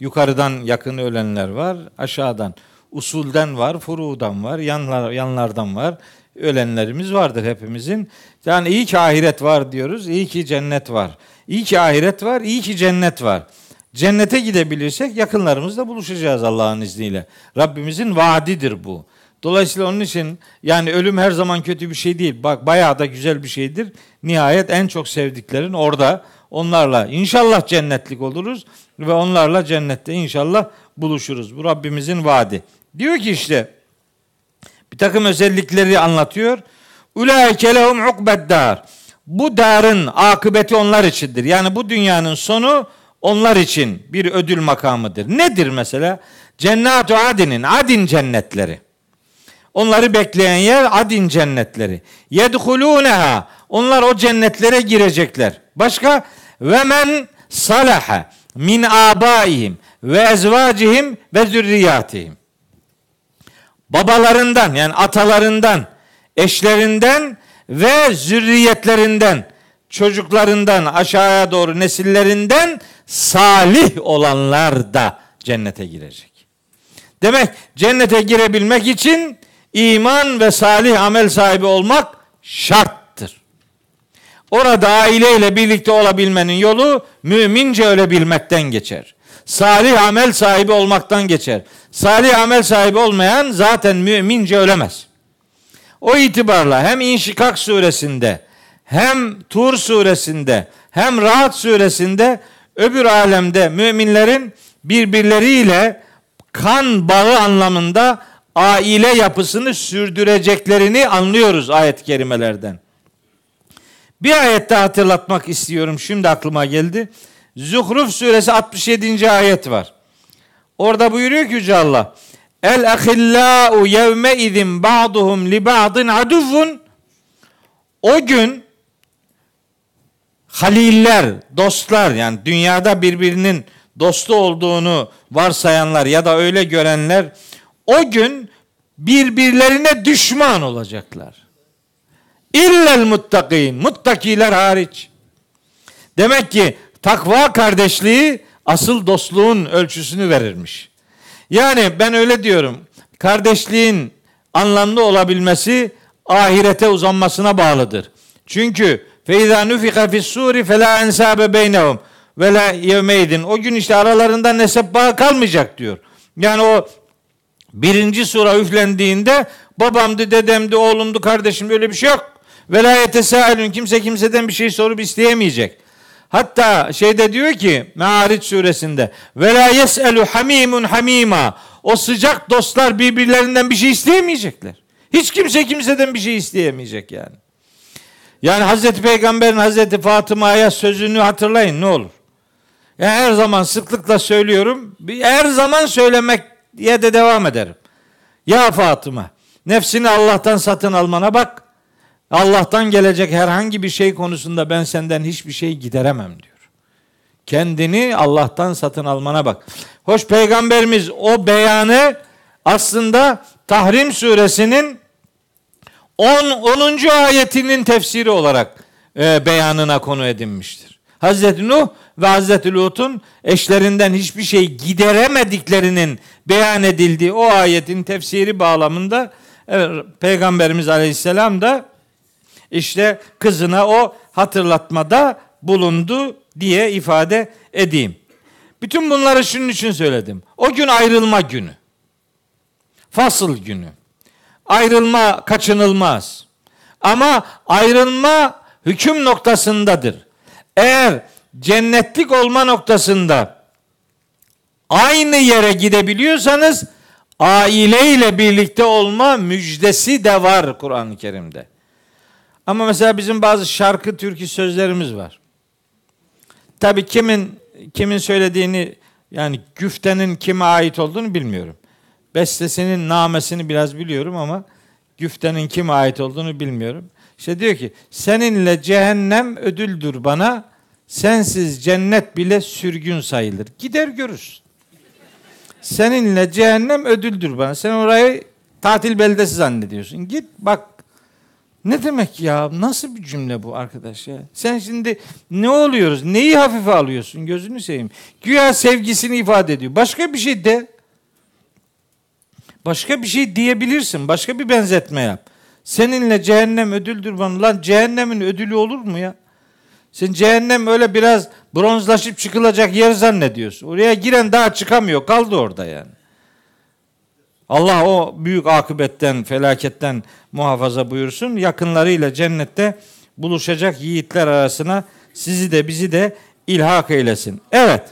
Yukarıdan yakın ölenler var, aşağıdan usulden var, furudan var, yanlar, yanlardan var. Ölenlerimiz vardır hepimizin. Yani iyi ki ahiret var diyoruz, iyi ki cennet var. İyi ki ahiret var, iyi ki cennet var. Cennete gidebilirsek yakınlarımızla buluşacağız Allah'ın izniyle. Rabbimizin vaadidir bu. Dolayısıyla onun için yani ölüm her zaman kötü bir şey değil. Bak bayağı da güzel bir şeydir. Nihayet en çok sevdiklerin orada. Onlarla inşallah cennetlik oluruz ve onlarla cennette inşallah buluşuruz. Bu Rabbimizin vaadi. Diyor ki işte bir takım özellikleri anlatıyor. Ulaike lehum ukbeddar. Bu darın akıbeti onlar içindir. Yani bu dünyanın sonu onlar için bir ödül makamıdır. Nedir mesela? Cennatu adinin, adin cennetleri. Onları bekleyen yer adin cennetleri. Yedhuluneha. Onlar o cennetlere girecekler. Başka? Ve men salaha min abaihim ve ezvacihim ve zürriyatihim. Babalarından yani atalarından, eşlerinden ve zürriyetlerinden, çocuklarından aşağıya doğru nesillerinden salih olanlar da cennete girecek. Demek cennete girebilmek için iman ve salih amel sahibi olmak şarttır. Orada aileyle birlikte olabilmenin yolu mümince ölebilmekten geçer. Salih amel sahibi olmaktan geçer. Salih amel sahibi olmayan zaten mümince ölemez. O itibarla hem İnşikak suresinde hem Tur suresinde hem Rahat suresinde öbür alemde müminlerin birbirleriyle kan bağı anlamında aile yapısını sürdüreceklerini anlıyoruz ayet-i kerimelerden. Bir ayet daha hatırlatmak istiyorum. Şimdi aklıma geldi. Zuhruf suresi 67. ayet var. Orada buyuruyor ki Yüce Allah. El ahillau yevme izin ba'duhum li ba'din aduvun. O gün haliller, dostlar yani dünyada birbirinin dostu olduğunu varsayanlar ya da öyle görenler o gün birbirlerine düşman olacaklar. İllel muttakin, muttakiler hariç. Demek ki takva kardeşliği asıl dostluğun ölçüsünü verirmiş. Yani ben öyle diyorum. Kardeşliğin anlamlı olabilmesi ahirete uzanmasına bağlıdır. Çünkü feiza nufika fis suri fela ensabe beynehum ve la yevmeydin. O gün işte aralarında nesep bağı kalmayacak diyor. Yani o birinci sura üflendiğinde babamdı, dedemdi, oğlumdu, kardeşim öyle bir şey yok. Velayete sâilün kimse kimseden bir şey sorup isteyemeyecek. Hatta şeyde diyor ki Me'ariç suresinde ve la yes'elu hamimun hamima o sıcak dostlar birbirlerinden bir şey isteyemeyecekler. Hiç kimse kimseden bir şey isteyemeyecek yani. Yani Hazreti Peygamber'in Hazreti Fatıma'ya sözünü hatırlayın ne olur. Yani her zaman sıklıkla söylüyorum. Her zaman söylemek diye de devam ederim. Ya Fatıma nefsini Allah'tan satın almana bak. Allah'tan gelecek herhangi bir şey konusunda ben senden hiçbir şey gideremem diyor. Kendini Allah'tan satın almana bak. Hoş peygamberimiz o beyanı aslında Tahrim suresinin 10. 10. ayetinin tefsiri olarak e, beyanına konu edinmiştir. Hazreti Nuh ve Hazreti Lut'un eşlerinden hiçbir şey gideremediklerinin beyan edildiği o ayetin tefsiri bağlamında evet, Peygamberimiz Aleyhisselam da işte kızına o hatırlatmada bulundu diye ifade edeyim. Bütün bunları şunun için söyledim. O gün ayrılma günü. Fasıl günü. Ayrılma kaçınılmaz. Ama ayrılma hüküm noktasındadır. Eğer cennetlik olma noktasında aynı yere gidebiliyorsanız aileyle birlikte olma müjdesi de var Kur'an-ı Kerim'de. Ama mesela bizim bazı şarkı türkü sözlerimiz var. Tabi kimin kimin söylediğini yani güftenin kime ait olduğunu bilmiyorum. Bestesinin namesini biraz biliyorum ama güftenin kime ait olduğunu bilmiyorum. İşte diyor ki seninle cehennem ödüldür bana sensiz cennet bile sürgün sayılır. Gider görürsün. Seninle cehennem ödüldür bana. Sen orayı tatil beldesi zannediyorsun. Git bak ne demek ya? Nasıl bir cümle bu arkadaş ya? Sen şimdi ne oluyoruz? Neyi hafife alıyorsun? Gözünü seveyim. Güya sevgisini ifade ediyor. Başka bir şey de. Başka bir şey diyebilirsin. Başka bir benzetme yap. Seninle cehennem ödüldür bana. Lan cehennemin ödülü olur mu ya? Sen cehennem öyle biraz bronzlaşıp çıkılacak yer zannediyorsun. Oraya giren daha çıkamıyor. Kaldı orada yani. Allah o büyük akıbetten, felaketten muhafaza buyursun. Yakınlarıyla cennette buluşacak yiğitler arasına sizi de bizi de ilhak eylesin. Evet.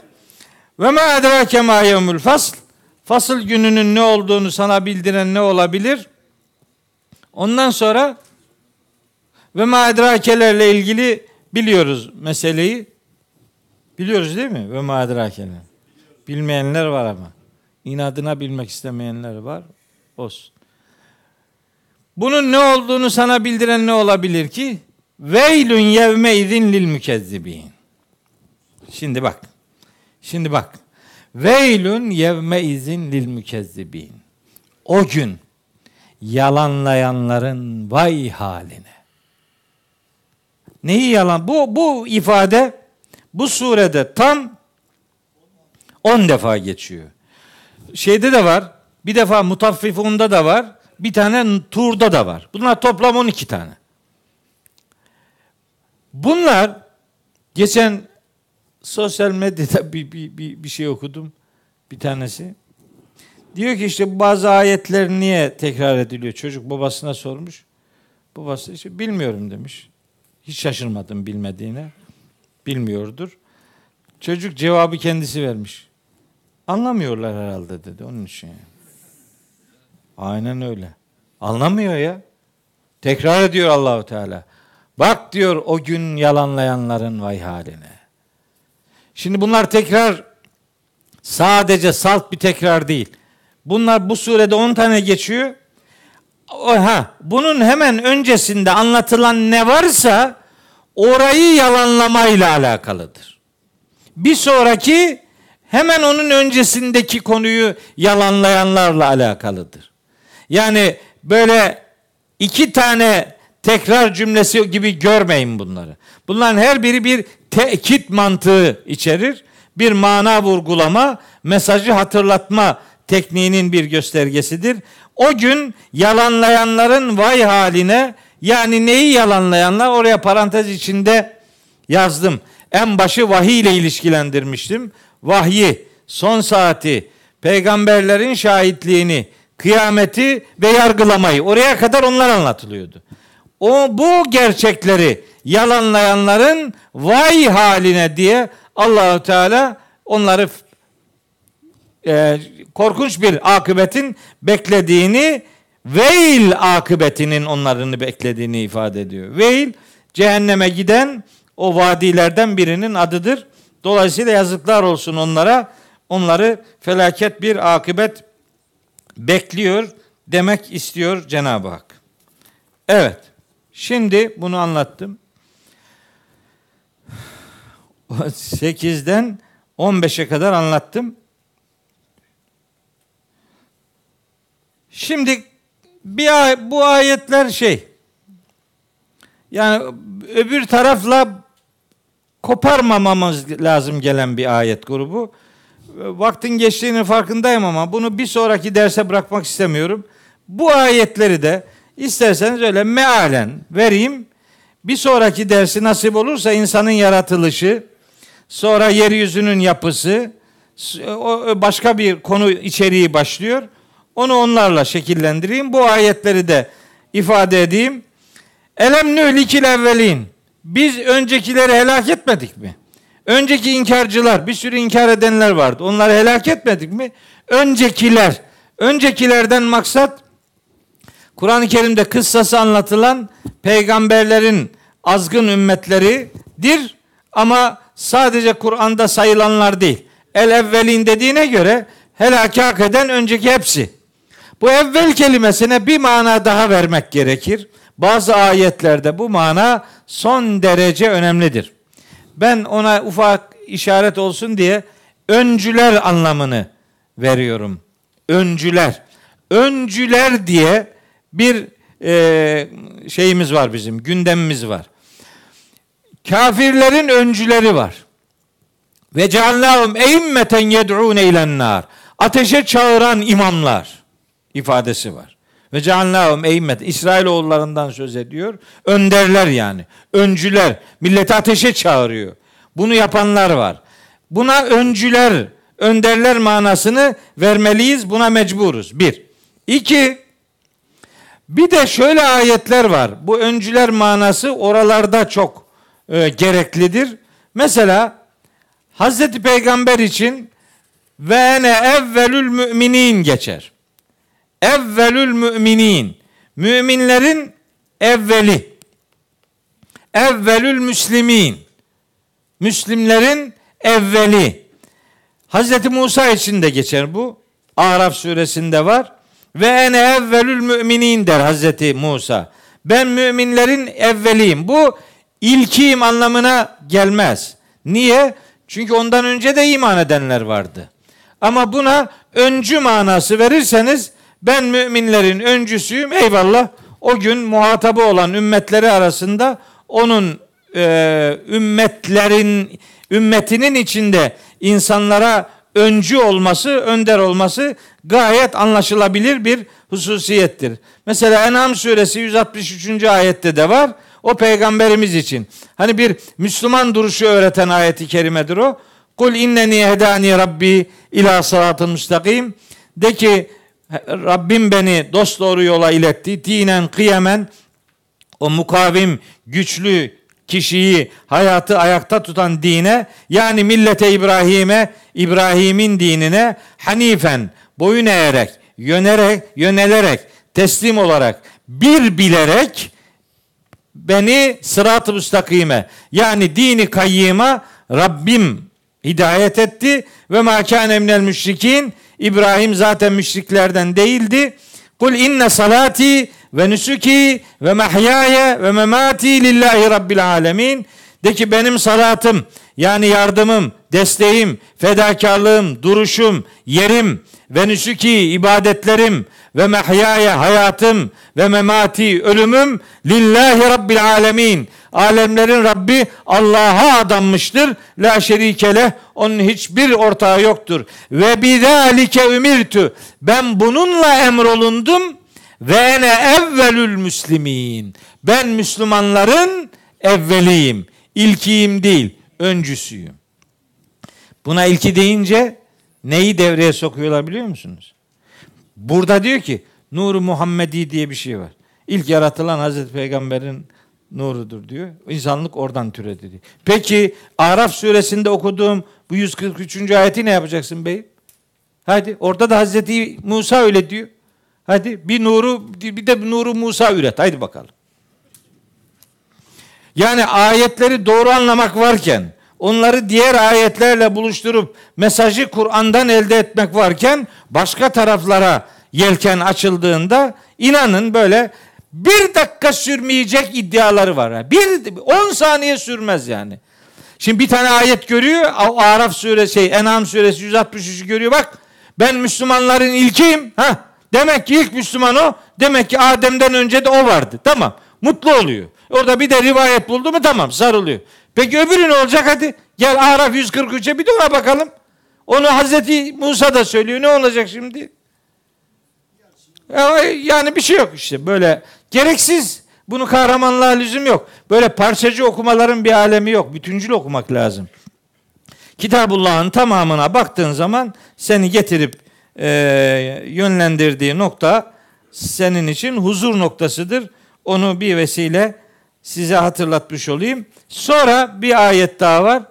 Ve ma edrake ma yevmül fasl. Fasıl gününün ne olduğunu sana bildiren ne olabilir? Ondan sonra ve ma edrakelerle ilgili biliyoruz meseleyi. Biliyoruz değil mi? Ve ma edrakeler. Bilmeyenler var ama. İnadına bilmek istemeyenler var. Olsun. Bunun ne olduğunu sana bildiren ne olabilir ki? Veylün yevme izin lil mükezzibin. Şimdi bak. Şimdi bak. Veylün yevme izin lil mükezzibin. O gün yalanlayanların vay haline. Neyi yalan? Bu, bu ifade bu surede tam 10 defa geçiyor şeyde de var. Bir defa mutaffifunda da var. Bir tane turda da var. Bunlar toplam 12 tane. Bunlar geçen sosyal medyada bir, bir, bir, bir şey okudum. Bir tanesi. Diyor ki işte bazı ayetler niye tekrar ediliyor? Çocuk babasına sormuş. Babası işte bilmiyorum demiş. Hiç şaşırmadım bilmediğine. Bilmiyordur. Çocuk cevabı kendisi vermiş. Anlamıyorlar herhalde dedi onun için. Aynen öyle. Anlamıyor ya. Tekrar ediyor Allahu Teala. Bak diyor o gün yalanlayanların vay haline. Şimdi bunlar tekrar sadece salt bir tekrar değil. Bunlar bu surede 10 tane geçiyor. Ha, bunun hemen öncesinde anlatılan ne varsa orayı yalanlamayla alakalıdır. Bir sonraki hemen onun öncesindeki konuyu yalanlayanlarla alakalıdır. Yani böyle iki tane tekrar cümlesi gibi görmeyin bunları. Bunların her biri bir tekit mantığı içerir. Bir mana vurgulama, mesajı hatırlatma tekniğinin bir göstergesidir. O gün yalanlayanların vay haline yani neyi yalanlayanlar oraya parantez içinde yazdım. En başı vahiy ile ilişkilendirmiştim. Vahyi, son saati, peygamberlerin şahitliğini, kıyameti ve yargılamayı oraya kadar onlar anlatılıyordu. O bu gerçekleri yalanlayanların vay haline diye Allahu Teala onları e, korkunç bir akıbetin beklediğini veil akıbetinin onlarını beklediğini ifade ediyor. Veil cehenneme giden o vadilerden birinin adıdır. Dolayısıyla yazıklar olsun onlara. Onları felaket bir akıbet bekliyor demek istiyor Cenab-ı Hak. Evet. Şimdi bunu anlattım. 8'den 15'e kadar anlattım. Şimdi bir ay, bu ayetler şey yani öbür tarafla koparmamamız lazım gelen bir ayet grubu. Vaktin geçtiğinin farkındayım ama bunu bir sonraki derse bırakmak istemiyorum. Bu ayetleri de isterseniz öyle mealen vereyim. Bir sonraki dersi nasip olursa insanın yaratılışı, sonra yeryüzünün yapısı, başka bir konu içeriği başlıyor. Onu onlarla şekillendireyim. Bu ayetleri de ifade edeyim. Elem nühlikil evvelin. Biz öncekileri helak etmedik mi? Önceki inkarcılar, bir sürü inkar edenler vardı. Onları helak etmedik mi? Öncekiler. Öncekilerden maksat Kur'an-ı Kerim'de kıssası anlatılan peygamberlerin azgın ümmetleridir. Ama sadece Kur'an'da sayılanlar değil. El evvelin dediğine göre helak hak eden önceki hepsi. Bu evvel kelimesine bir mana daha vermek gerekir. Bazı ayetlerde bu mana son derece önemlidir. Ben ona ufak işaret olsun diye öncüler anlamını veriyorum. Öncüler. Öncüler diye bir e, şeyimiz var bizim, gündemimiz var. Kafirlerin öncüleri var. Ve ceallahum eimmeten yed'un eylen nar. Ateşe çağıran imamlar ifadesi var. Ve ceallahum eymmet. İsrailoğullarından söz ediyor. Önderler yani. Öncüler. Milleti ateşe çağırıyor. Bunu yapanlar var. Buna öncüler, önderler manasını vermeliyiz. Buna mecburuz. Bir. İki. Bir de şöyle ayetler var. Bu öncüler manası oralarda çok e, gereklidir. Mesela Hazreti Peygamber için ve ene evvelül müminin geçer evvelül müminin. Müminlerin evveli. Evvelül müslimin. Müslimlerin evveli. Hazreti Musa için de geçer bu. Araf suresinde var. Ve ene evvelül müminin der Hazreti Musa. Ben müminlerin evveliyim. Bu ilkiyim anlamına gelmez. Niye? Çünkü ondan önce de iman edenler vardı. Ama buna öncü manası verirseniz ben müminlerin öncüsüyüm eyvallah. O gün muhatabı olan ümmetleri arasında onun e, ümmetlerin ümmetinin içinde insanlara öncü olması, önder olması gayet anlaşılabilir bir hususiyettir. Mesela En'am suresi 163. ayette de var. O peygamberimiz için. Hani bir Müslüman duruşu öğreten ayeti kerimedir o. Kul inneni hedani rabbi ila sıratın müstakim. De ki Rabbim beni dost doğru yola iletti. Dinen kıyamen o mukavim, güçlü kişiyi, hayatı ayakta tutan dine yani millete İbrahim'e, İbrahim'in dinine hanifen boyun eğerek, yönerek, yönelerek, teslim olarak, bir bilerek beni sırat-ı müstakime yani dini kayyıma Rabbim hidayet etti ve ma kâne minel müşrikin İbrahim zaten müşriklerden değildi. Kul inne salati ve nusuki ve mahyaya ve memati lillahi rabbil alemin. De ki benim salatım yani yardımım, desteğim, fedakarlığım, duruşum, yerim ve nusuki ibadetlerim ve mehyaya hayatım ve memati ölümüm lillahi rabbil alemin. Alemlerin Rabbi Allah'a adanmıştır. La şerikele onun hiçbir ortağı yoktur. Ve bidalike ümirtü. Ben bununla emrolundum ve ene evvelül müslimin. Ben Müslümanların evveliyim. İlkiyim değil, öncüsüyüm. Buna ilki deyince neyi devreye sokuyorlar biliyor musunuz? Burada diyor ki Nuru Muhammedi diye bir şey var. İlk yaratılan Hazreti Peygamber'in nurudur diyor. İnsanlık oradan türedi diyor. Peki Araf suresinde okuduğum bu 143. ayeti ne yapacaksın bey? Hadi orada da Hazreti Musa öyle diyor. Hadi bir nuru bir de nuru Musa üret. Haydi bakalım. Yani ayetleri doğru anlamak varken onları diğer ayetlerle buluşturup mesajı Kur'an'dan elde etmek varken başka taraflara yelken açıldığında inanın böyle bir dakika sürmeyecek iddiaları var. Bir on saniye sürmez yani. Şimdi bir tane ayet görüyor. Araf suresi, şey, En'am suresi 163'ü görüyor. Bak ben Müslümanların ilkiyim. Ha, demek ki ilk Müslüman o. Demek ki Adem'den önce de o vardı. Tamam. Mutlu oluyor. Orada bir de rivayet buldu mu tamam sarılıyor. Peki öbürü ne olacak hadi? Gel Araf 143'e bir de ona bakalım. Onu Hazreti Musa da söylüyor. Ne olacak şimdi? Yani bir şey yok işte. Böyle gereksiz. Bunu kahramanlığa lüzum yok. Böyle parçacı okumaların bir alemi yok. Bütüncül okumak lazım. Kitabullah'ın tamamına baktığın zaman seni getirip e, yönlendirdiği nokta senin için huzur noktasıdır. Onu bir vesile size hatırlatmış olayım. Sonra bir ayet daha var.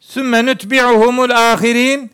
Sümme nutbi'uhumul ahirin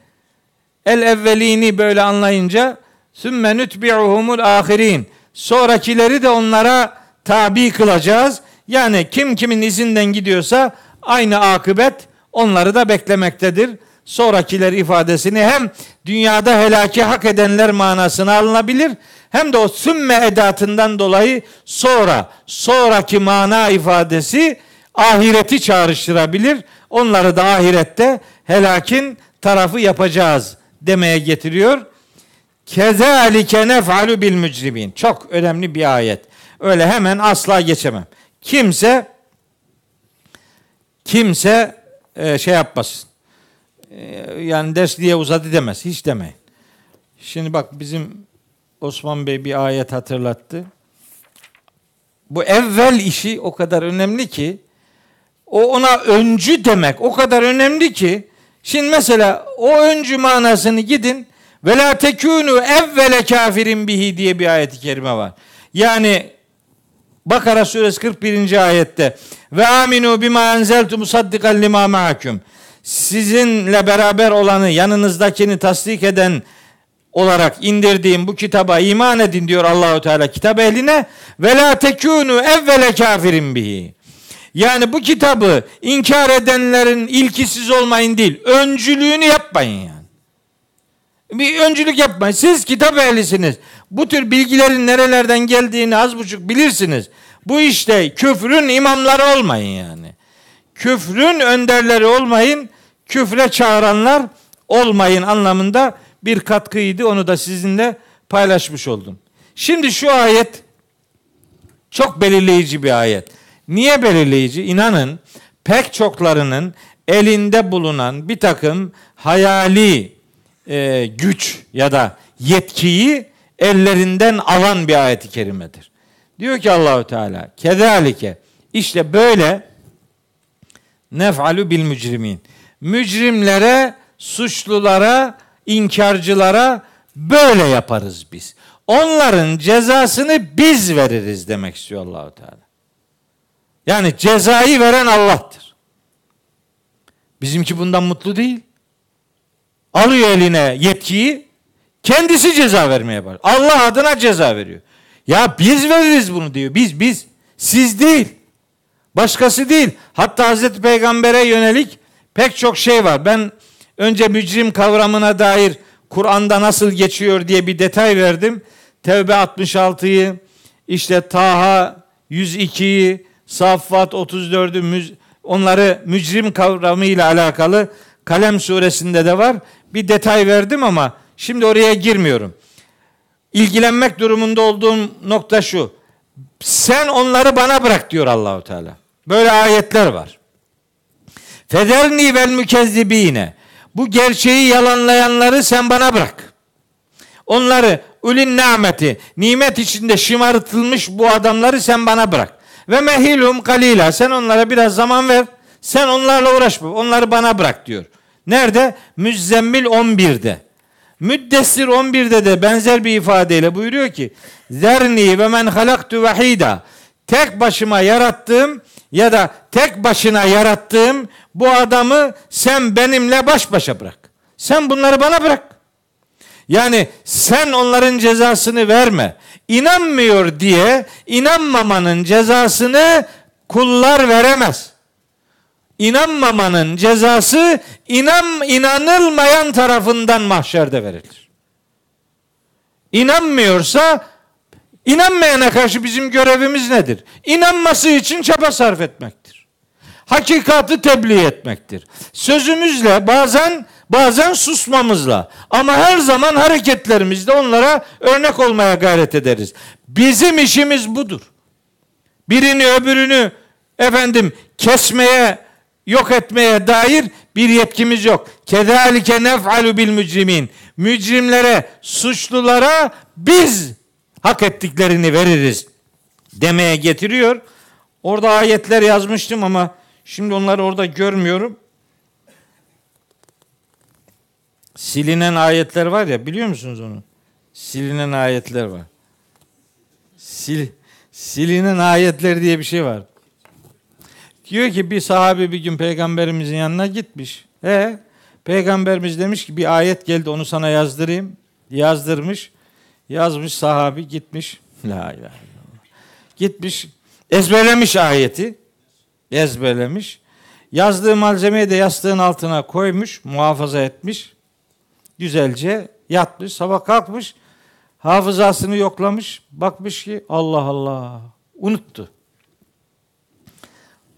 el evvelini böyle anlayınca sümme nutbi'uhumul ahirin sonrakileri de onlara tabi kılacağız. Yani kim kimin izinden gidiyorsa aynı akıbet onları da beklemektedir. Sonrakiler ifadesini hem dünyada helaki hak edenler manasına alınabilir hem de o sümme edatından dolayı sonra sonraki mana ifadesi ahireti çağrıştırabilir. Onları da ahirette helakin tarafı yapacağız demeye getiriyor. Kezalike nef'alu bil mücrimin. Çok önemli bir ayet. Öyle hemen asla geçemem. Kimse kimse e, şey yapmasın. E, yani ders diye uzadı demez. Hiç demeyin. Şimdi bak bizim Osman Bey bir ayet hatırlattı. Bu evvel işi o kadar önemli ki o ona öncü demek o kadar önemli ki şimdi mesela o öncü manasını gidin ve la tekunu evvele kafirin bihi diye bir ayet-i kerime var. Yani Bakara suresi 41. ayette ve aminu bima enzeltu musaddikan lima ma'akum. Sizinle beraber olanı, yanınızdakini tasdik eden olarak indirdiğim bu kitaba iman edin diyor Allahu Teala kitap ehline ve la tekunu evvele kafirin bihi. Yani bu kitabı inkar edenlerin ilkisiz olmayın değil, öncülüğünü yapmayın yani. Bir öncülük yapmayın. Siz kitap ehlisiniz. Bu tür bilgilerin nerelerden geldiğini az buçuk bilirsiniz. Bu işte küfrün imamları olmayın yani. Küfrün önderleri olmayın, küfre çağıranlar olmayın anlamında bir katkıydı. Onu da sizinle paylaşmış oldum. Şimdi şu ayet çok belirleyici bir ayet. Niye belirleyici? İnanın pek çoklarının elinde bulunan bir takım hayali e, güç ya da yetkiyi ellerinden alan bir ayet-i kerimedir. Diyor ki Allahu Teala kezalike işte böyle nef'alu bil mücrimin. Mücrimlere, suçlulara, inkarcılara böyle yaparız biz. Onların cezasını biz veririz demek istiyor Allahu Teala. Yani cezayı veren Allah'tır. Bizimki bundan mutlu değil. Alıyor eline yetkiyi, kendisi ceza vermeye başlıyor. Allah adına ceza veriyor. Ya biz veririz bunu diyor. Biz biz. Siz değil. Başkası değil. Hatta Hazreti Peygamber'e yönelik pek çok şey var. Ben önce mücrim kavramına dair Kur'an'da nasıl geçiyor diye bir detay verdim. Tevbe 66'yı, işte Taha 102'yi, Saffat 34'ü onları mücrim kavramıyla alakalı Kalem suresinde de var. Bir detay verdim ama şimdi oraya girmiyorum. İlgilenmek durumunda olduğum nokta şu. Sen onları bana bırak diyor Allahu Teala. Böyle ayetler var. Federni vel mükezzibine. Bu gerçeği yalanlayanları sen bana bırak. Onları ulin nimeti, nimet içinde şımartılmış bu adamları sen bana bırak. Ve mehilum kalila. Sen onlara biraz zaman ver. Sen onlarla uğraşma. Onları bana bırak diyor. Nerede? Müzzemmil 11'de. Müddessir 11'de de benzer bir ifadeyle buyuruyor ki Zerni ve men halaktu vahida tek başıma yarattığım ya da tek başına yarattığım bu adamı sen benimle baş başa bırak. Sen bunları bana bırak. Yani sen onların cezasını verme. İnanmıyor diye inanmamanın cezasını kullar veremez. İnanmamanın cezası inan inanılmayan tarafından mahşerde verilir. İnanmıyorsa inanmayana karşı bizim görevimiz nedir? İnanması için çaba sarf etmektir. Hakikati tebliğ etmektir. Sözümüzle bazen bazen susmamızla ama her zaman hareketlerimizde onlara örnek olmaya gayret ederiz. Bizim işimiz budur. Birini öbürünü efendim kesmeye yok etmeye dair bir yetkimiz yok. Kezalike nef'alu bil mücrimin. Mücrimlere, suçlulara biz hak ettiklerini veririz demeye getiriyor. Orada ayetler yazmıştım ama şimdi onları orada görmüyorum. Silinen ayetler var ya biliyor musunuz onu? Silinen ayetler var. Sil, silinen ayetler diye bir şey var. Diyor ki bir sahabe bir gün peygamberimizin yanına gitmiş. E peygamberimiz demiş ki bir ayet geldi onu sana yazdırayım. Yazdırmış. Yazmış sahabi gitmiş. La ilahe. Gitmiş ezberlemiş ayeti. Ezberlemiş. Yazdığı malzemeyi de yastığın altına koymuş, muhafaza etmiş. Güzelce yatmış, sabah kalkmış, hafızasını yoklamış, bakmış ki Allah Allah unuttu.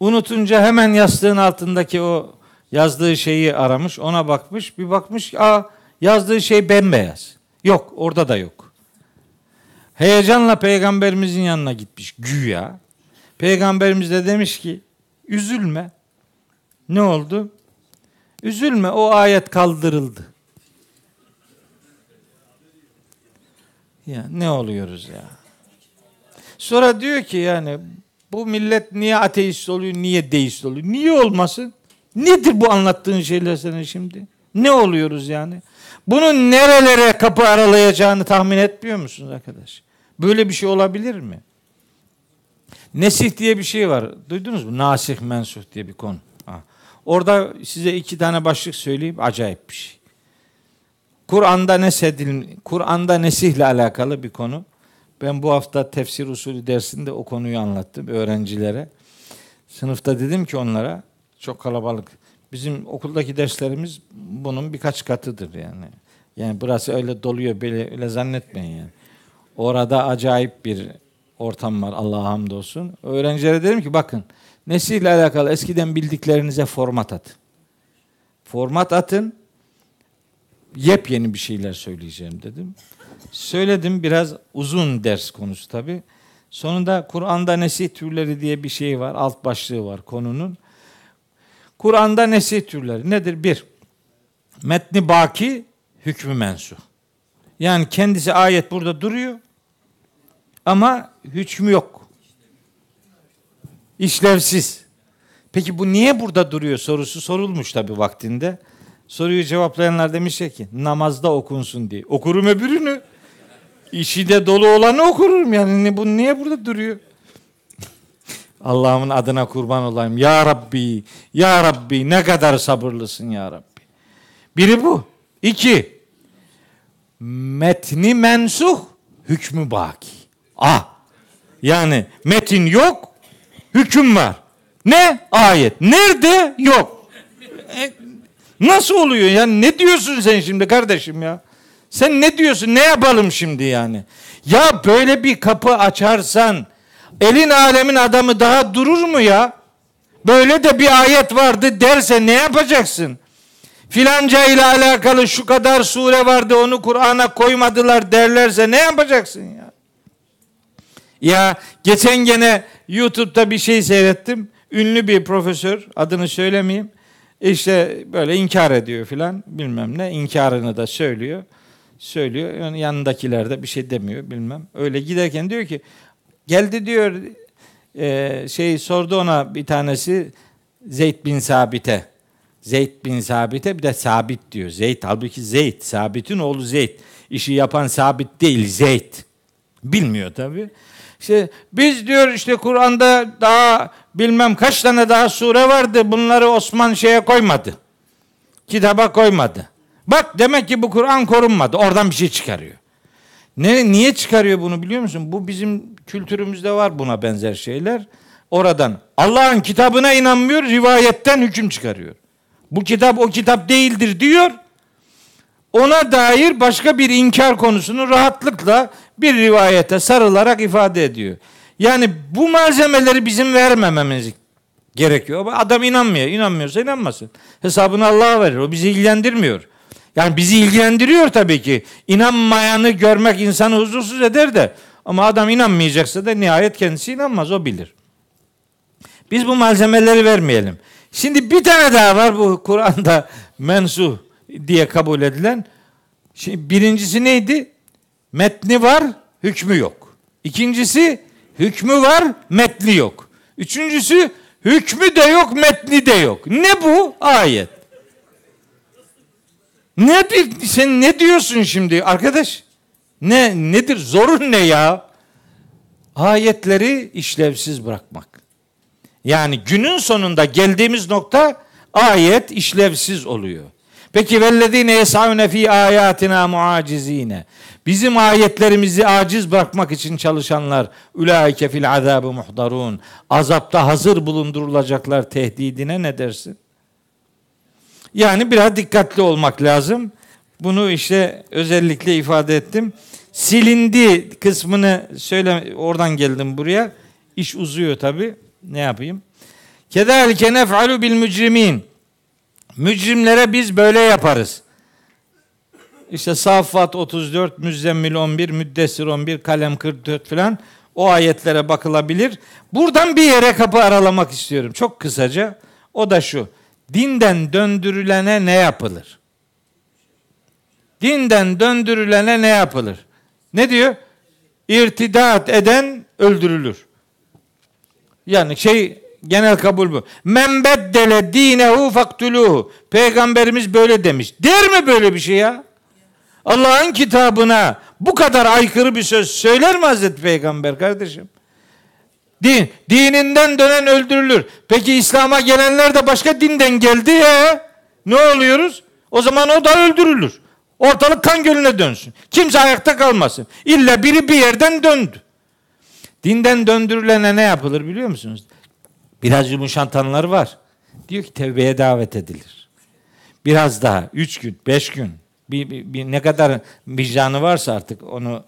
Unutunca hemen yastığın altındaki o yazdığı şeyi aramış, ona bakmış, bir bakmış, aa yazdığı şey bembeyaz. Yok, orada da yok. Heyecanla peygamberimizin yanına gitmiş güya. Peygamberimiz de demiş ki, üzülme. Ne oldu? Üzülme, o ayet kaldırıldı. Ya ne oluyoruz ya? Sonra diyor ki yani bu millet niye ateist oluyor, niye deist oluyor? Niye olmasın? Nedir bu anlattığın şeyler senin şimdi? Ne oluyoruz yani? Bunun nerelere kapı aralayacağını tahmin etmiyor musunuz arkadaş? Böyle bir şey olabilir mi? Nesih diye bir şey var. Duydunuz mu? Nasih mensuh diye bir konu. Orada size iki tane başlık söyleyeyim. Acayip bir şey. Kur'an'da nesedil, Kur'an'da nesihle alakalı bir konu. Ben bu hafta tefsir usulü dersinde o konuyu anlattım öğrencilere. Sınıfta dedim ki onlara çok kalabalık. Bizim okuldaki derslerimiz bunun birkaç katıdır yani. Yani burası öyle doluyor böyle öyle zannetmeyin yani. Orada acayip bir ortam var Allah'a hamdolsun. Öğrencilere dedim ki bakın nesille alakalı eskiden bildiklerinize format atın. Format atın. Yepyeni bir şeyler söyleyeceğim dedim. Söyledim biraz uzun ders konusu tabi. Sonunda Kur'an'da nesih türleri diye bir şey var. Alt başlığı var konunun. Kur'an'da nesih türleri nedir? Bir, metni baki, hükmü mensuh. Yani kendisi ayet burada duruyor ama hükmü yok. İşlevsiz. Peki bu niye burada duruyor sorusu sorulmuş tabi vaktinde. Soruyu cevaplayanlar demiş ki namazda okunsun diye. Okurum öbürünü. İşi de dolu olanı okurum yani. Bu niye burada duruyor? Allah'ımın adına kurban olayım. Ya Rabbi, Ya Rabbi ne kadar sabırlısın Ya Rabbi. Biri bu. İki, metni mensuh, hükmü baki. Ah, yani metin yok, hüküm var. Ne? Ayet. Nerede? Yok. E, nasıl oluyor ya? Ne diyorsun sen şimdi kardeşim ya? Sen ne diyorsun? Ne yapalım şimdi yani? Ya böyle bir kapı açarsan elin alemin adamı daha durur mu ya? Böyle de bir ayet vardı derse ne yapacaksın? Filanca ile alakalı şu kadar sure vardı onu Kur'an'a koymadılar derlerse ne yapacaksın ya? Ya geçen gene YouTube'da bir şey seyrettim. Ünlü bir profesör adını söylemeyeyim. İşte böyle inkar ediyor filan bilmem ne inkarını da söylüyor. Söylüyor. Yani yanındakiler de bir şey demiyor bilmem. Öyle giderken diyor ki geldi diyor e, şey sordu ona bir tanesi Zeyd bin Sabit'e. Zeyd bin Sabit'e bir de Sabit diyor. Zeyd halbuki Zeyd. Sabit'in oğlu Zeyd. İşi yapan Sabit değil Zeyd. Bilmiyor tabi. İşte biz diyor işte Kur'an'da daha bilmem kaç tane daha sure vardı. Bunları Osman şeye koymadı. Kitaba koymadı. Bak demek ki bu Kur'an korunmadı. Oradan bir şey çıkarıyor. Ne, niye çıkarıyor bunu biliyor musun? Bu bizim kültürümüzde var buna benzer şeyler. Oradan Allah'ın kitabına inanmıyor, rivayetten hüküm çıkarıyor. Bu kitap o kitap değildir diyor. Ona dair başka bir inkar konusunu rahatlıkla bir rivayete sarılarak ifade ediyor. Yani bu malzemeleri bizim vermememiz gerekiyor. Adam inanmıyor. İnanmıyorsa inanmasın. Hesabını Allah'a verir. O bizi ilgilendirmiyor. Yani bizi ilgilendiriyor tabii ki. İnanmayanı görmek insanı huzursuz eder de. Ama adam inanmayacaksa da nihayet kendisi inanmaz. O bilir. Biz bu malzemeleri vermeyelim. Şimdi bir tane daha var bu Kur'an'da mensuh diye kabul edilen. Şimdi birincisi neydi? Metni var, hükmü yok. İkincisi hükmü var, metni yok. Üçüncüsü hükmü de yok, metni de yok. Ne bu? Ayet. Ne sen ne diyorsun şimdi arkadaş? Ne nedir? Zorun ne ya? Ayetleri işlevsiz bırakmak. Yani günün sonunda geldiğimiz nokta ayet işlevsiz oluyor. Peki vellezine yesavne fi ayatina muacizine. Bizim ayetlerimizi aciz bırakmak için çalışanlar ulaike fil azabı muhdarun. Azapta hazır bulundurulacaklar tehdidine ne dersin? Yani biraz dikkatli olmak lazım. Bunu işte özellikle ifade ettim. Silindi kısmını söyle oradan geldim buraya. İş uzuyor tabi. Ne yapayım? Kederlike nef'alu bil mücrimin. Mücrimlere biz böyle yaparız. İşte Saffat 34, Müzzemmil 11, Müddessir 11, Kalem 44 falan o ayetlere bakılabilir. Buradan bir yere kapı aralamak istiyorum. Çok kısaca. O da şu. Dinden döndürülene ne yapılır? Dinden döndürülene ne yapılır? Ne diyor? İrtidat eden öldürülür. Yani şey genel kabul bu. Men beddele dinehu faktuluhu. Peygamberimiz böyle demiş. Der mi böyle bir şey ya? Allah'ın kitabına bu kadar aykırı bir söz söyler mi Hazreti Peygamber kardeşim? Din, dininden dönen öldürülür. Peki İslam'a gelenler de başka dinden geldi ya. Ne oluyoruz? O zaman o da öldürülür. Ortalık kan gölüne dönsün. Kimse ayakta kalmasın. İlla biri bir yerden döndü. Dinden döndürülene ne yapılır biliyor musunuz? Biraz yumuşatanlar var. Diyor ki tevbeye davet edilir. Biraz daha. Üç gün, beş gün. Bir, bir, bir ne kadar vicdanı varsa artık onu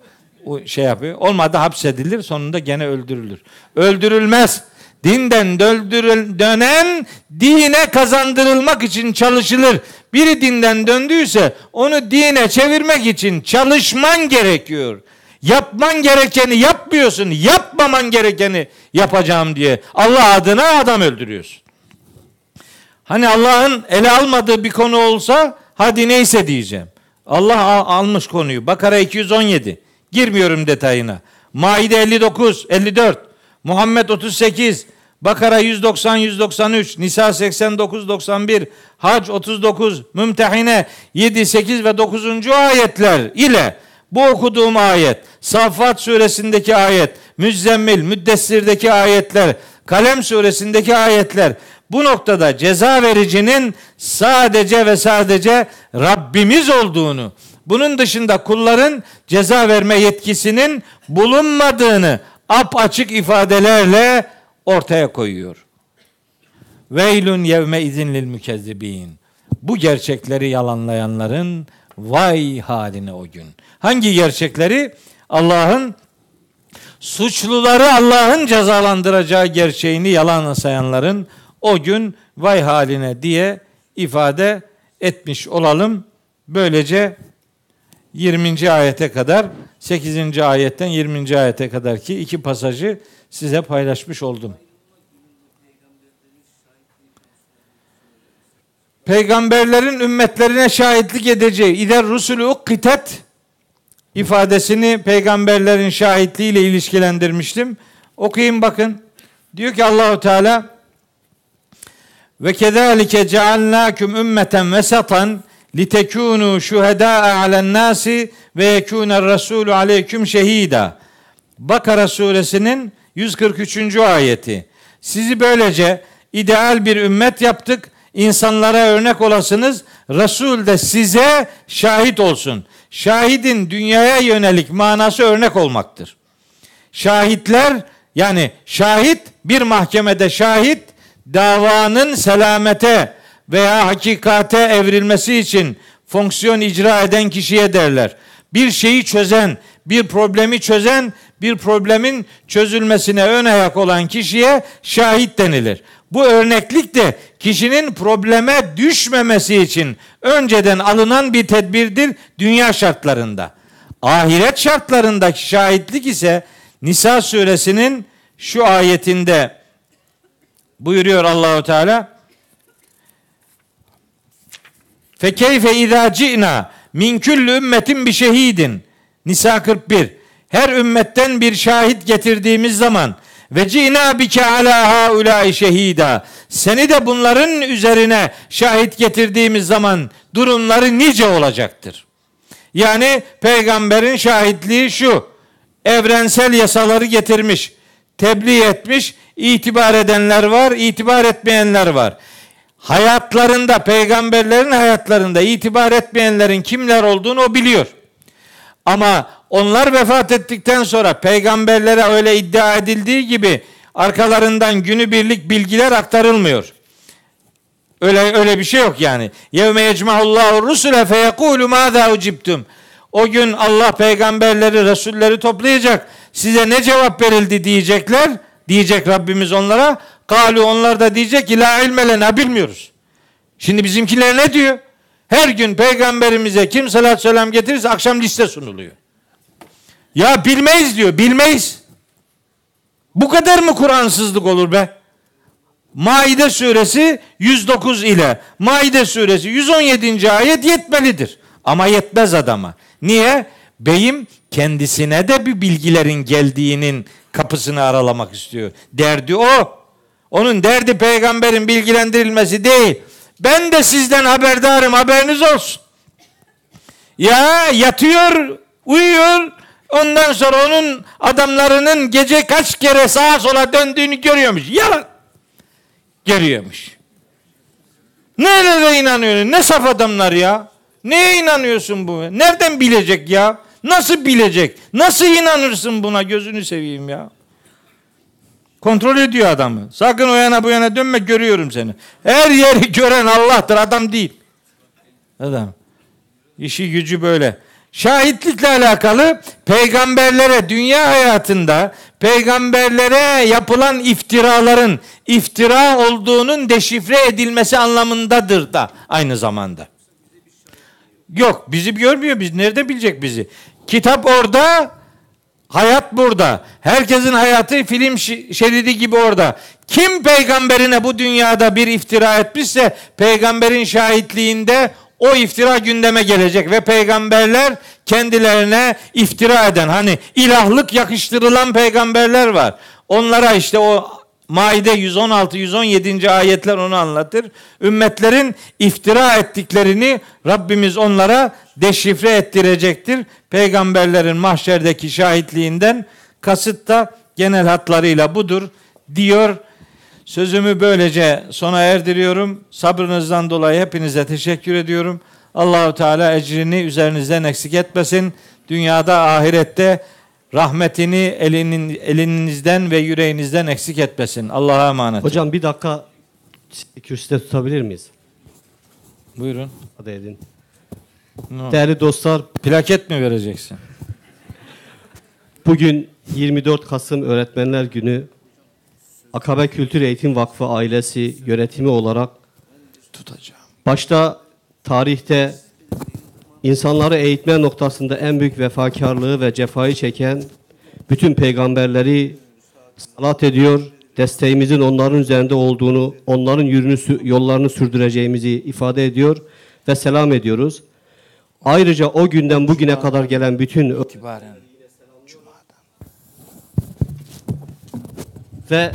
şey yapıyor. Olmadı hapsedilir sonunda gene öldürülür. Öldürülmez. Dinden döldürül, dönen dine kazandırılmak için çalışılır. Biri dinden döndüyse onu dine çevirmek için çalışman gerekiyor. Yapman gerekeni yapmıyorsun. Yapmaman gerekeni yapacağım diye. Allah adına adam öldürüyorsun. Hani Allah'ın ele almadığı bir konu olsa hadi neyse diyeceğim. Allah almış konuyu. Bakara 217. Girmiyorum detayına. Maide 59, 54. Muhammed 38, Bakara 190 193, Nisa 89 91, Hac 39, Mümtehine 7 8 ve 9. ayetler ile bu okuduğum ayet, Safat suresindeki ayet, Müzzemmil, Müddessir'deki ayetler, Kalem suresindeki ayetler bu noktada ceza vericinin sadece ve sadece Rabbimiz olduğunu, bunun dışında kulların ceza verme yetkisinin bulunmadığını ap açık ifadelerle ortaya koyuyor. Veylun yevme izin lil mükezzibin. Bu gerçekleri yalanlayanların vay haline o gün. Hangi gerçekleri? Allah'ın suçluları Allah'ın cezalandıracağı gerçeğini yalan sayanların o gün vay haline diye ifade etmiş olalım. Böylece 20. ayete kadar 8. ayetten 20. ayete kadar ki iki pasajı size paylaşmış oldum. Peygamberlerin ümmetlerine şahitlik edeceği İder rusulü ukkitet ifadesini peygamberlerin şahitliğiyle ilişkilendirmiştim. Okuyun bakın. Diyor ki Allahu Teala ve kezalike cealnakum ümmeten vesatan litekunu şuhedâ'a alen nasi ve yekûner rasûlü aleyküm şehida. Bakara suresinin 143. ayeti. Sizi böylece ideal bir ümmet yaptık. İnsanlara örnek olasınız. Resul de size şahit olsun. Şahidin dünyaya yönelik manası örnek olmaktır. Şahitler yani şahit bir mahkemede şahit davanın selamete veya hakikate evrilmesi için fonksiyon icra eden kişiye derler. Bir şeyi çözen, bir problemi çözen, bir problemin çözülmesine ön ayak olan kişiye şahit denilir. Bu örneklik de kişinin probleme düşmemesi için önceden alınan bir tedbirdir dünya şartlarında. Ahiret şartlarındaki şahitlik ise Nisa suresinin şu ayetinde buyuruyor Allahu Teala. Fe keyfe izâ ci'na min kulli ümmetin bir şehidin. Nisa 41. Her ümmetten bir şahit getirdiğimiz zaman ve cina bike ala haulâi şehida. Seni de bunların üzerine şahit getirdiğimiz zaman durumları nice olacaktır. Yani peygamberin şahitliği şu. Evrensel yasaları getirmiş, tebliğ etmiş, itibar edenler var, itibar etmeyenler var. Hayatlarında, peygamberlerin hayatlarında itibar etmeyenlerin kimler olduğunu o biliyor. Ama onlar vefat ettikten sonra peygamberlere öyle iddia edildiği gibi arkalarından günübirlik bilgiler aktarılmıyor. Öyle öyle bir şey yok yani. Yevme yecma'ullahu rusule fe yekulu mâzâ ucibtum. O gün Allah peygamberleri, resulleri toplayacak. Size ne cevap verildi diyecekler. Diyecek Rabbimiz onlara. Kalu onlar da diyecek ki la ilme bilmiyoruz. Şimdi bizimkiler ne diyor? Her gün peygamberimize kim salat selam getirirse akşam liste sunuluyor. Ya bilmeyiz diyor. Bilmeyiz. Bu kadar mı Kur'ansızlık olur be? Maide suresi 109 ile Maide suresi 117. ayet yetmelidir. Ama yetmez adama. Niye? Beyim kendisine de bir bilgilerin geldiğinin kapısını aralamak istiyor. Derdi o. Onun derdi peygamberin bilgilendirilmesi değil. Ben de sizden haberdarım haberiniz olsun. Ya yatıyor, uyuyor. Ondan sonra onun adamlarının gece kaç kere sağa sola döndüğünü görüyormuş. Yalan. Görüyormuş. Nerede inanıyorsun? Ne saf adamlar ya? Neye inanıyorsun bu? Nereden bilecek ya? Nasıl bilecek? Nasıl inanırsın buna? Gözünü seveyim ya. Kontrol ediyor adamı. Sakın o yana bu yana dönme görüyorum seni. Her yeri gören Allah'tır adam değil. Adam. İşi gücü böyle. Şahitlikle alakalı peygamberlere dünya hayatında peygamberlere yapılan iftiraların iftira olduğunun deşifre edilmesi anlamındadır da aynı zamanda. Yok bizi görmüyor biz nerede bilecek bizi? Kitap orada Hayat burada. Herkesin hayatı film şeridi gibi orada. Kim peygamberine bu dünyada bir iftira etmişse peygamberin şahitliğinde o iftira gündeme gelecek ve peygamberler kendilerine iftira eden hani ilahlık yakıştırılan peygamberler var. Onlara işte o Maide 116 117. ayetler onu anlatır. Ümmetlerin iftira ettiklerini Rabbimiz onlara deşifre ettirecektir. Peygamberlerin mahşerdeki şahitliğinden kasıt da genel hatlarıyla budur diyor. Sözümü böylece sona erdiriyorum. Sabrınızdan dolayı hepinize teşekkür ediyorum. Allahu Teala ecrini üzerinizden eksik etmesin. Dünyada, ahirette rahmetini elinin elinizden ve yüreğinizden eksik etmesin. Allah'a emanet. Hocam bir dakika kürsüde tutabilir miyiz? Buyurun. Hadi edin. No. Değerli dostlar, Plaket mi vereceksin? bugün 24 Kasım Öğretmenler Günü Akabe Kültür Eğitim Vakfı ailesi yönetimi olarak Tutacağım. başta tarihte insanları eğitme noktasında en büyük vefakarlığı ve cefayı çeken bütün peygamberleri salat ediyor. Desteğimizin onların üzerinde olduğunu, onların yürünü, yollarını sürdüreceğimizi ifade ediyor ve selam ediyoruz. Ayrıca o günden bugüne kadar gelen bütün İtibaren. ve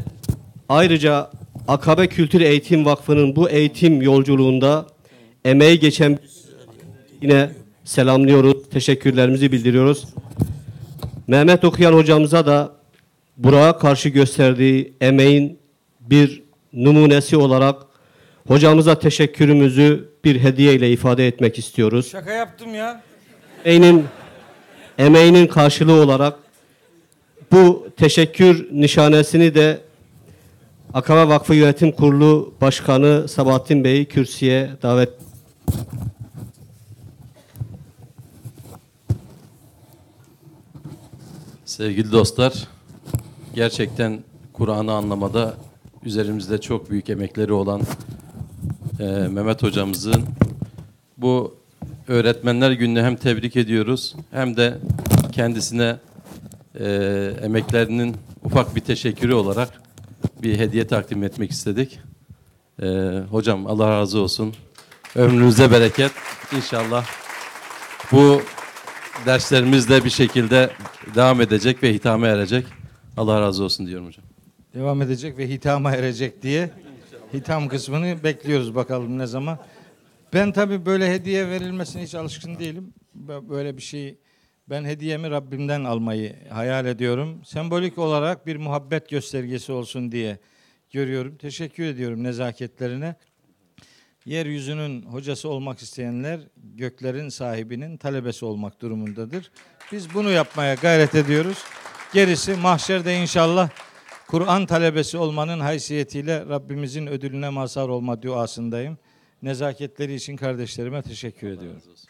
ayrıca Akabe Kültür Eğitim Vakfı'nın bu eğitim yolculuğunda emeği geçen yine selamlıyoruz, teşekkürlerimizi bildiriyoruz. Mehmet Okuyan hocamıza da Burak'a karşı gösterdiği emeğin bir numunesi olarak hocamıza teşekkürümüzü bir hediye ile ifade etmek istiyoruz. Şaka yaptım ya. emeğinin emeğinin karşılığı olarak bu teşekkür nişanesini de Akama Vakfı Yönetim Kurulu Başkanı Sabahattin Bey'i kürsüye davet Sevgili dostlar, gerçekten Kur'an'ı anlamada üzerimizde çok büyük emekleri olan eee, Mehmet hocamızın bu öğretmenler gününü hem tebrik ediyoruz hem de kendisine eee, emeklerinin ufak bir teşekkürü olarak bir hediye takdim etmek istedik. Eee, hocam Allah razı olsun. Ömrünüze bereket. İnşallah bu derslerimiz de bir şekilde devam edecek ve hitame erecek. Allah razı olsun diyorum hocam. Devam edecek ve hitama erecek diye hitam kısmını bekliyoruz bakalım ne zaman. Ben tabii böyle hediye verilmesine hiç alışkın değilim. Bö- Böyle bir şeyi ben hediyemi Rabbimden almayı hayal ediyorum. Sembolik olarak bir muhabbet göstergesi olsun diye görüyorum. Teşekkür ediyorum nezaketlerine. Yeryüzünün hocası olmak isteyenler göklerin sahibinin talebesi olmak durumundadır. Biz bunu yapmaya gayret ediyoruz. Gerisi mahşerde inşallah Kur'an talebesi olmanın haysiyetiyle Rabbimizin ödülüne mazhar olma duasındayım. Nezaketleri için kardeşlerime teşekkür ediyorum. razı olsun.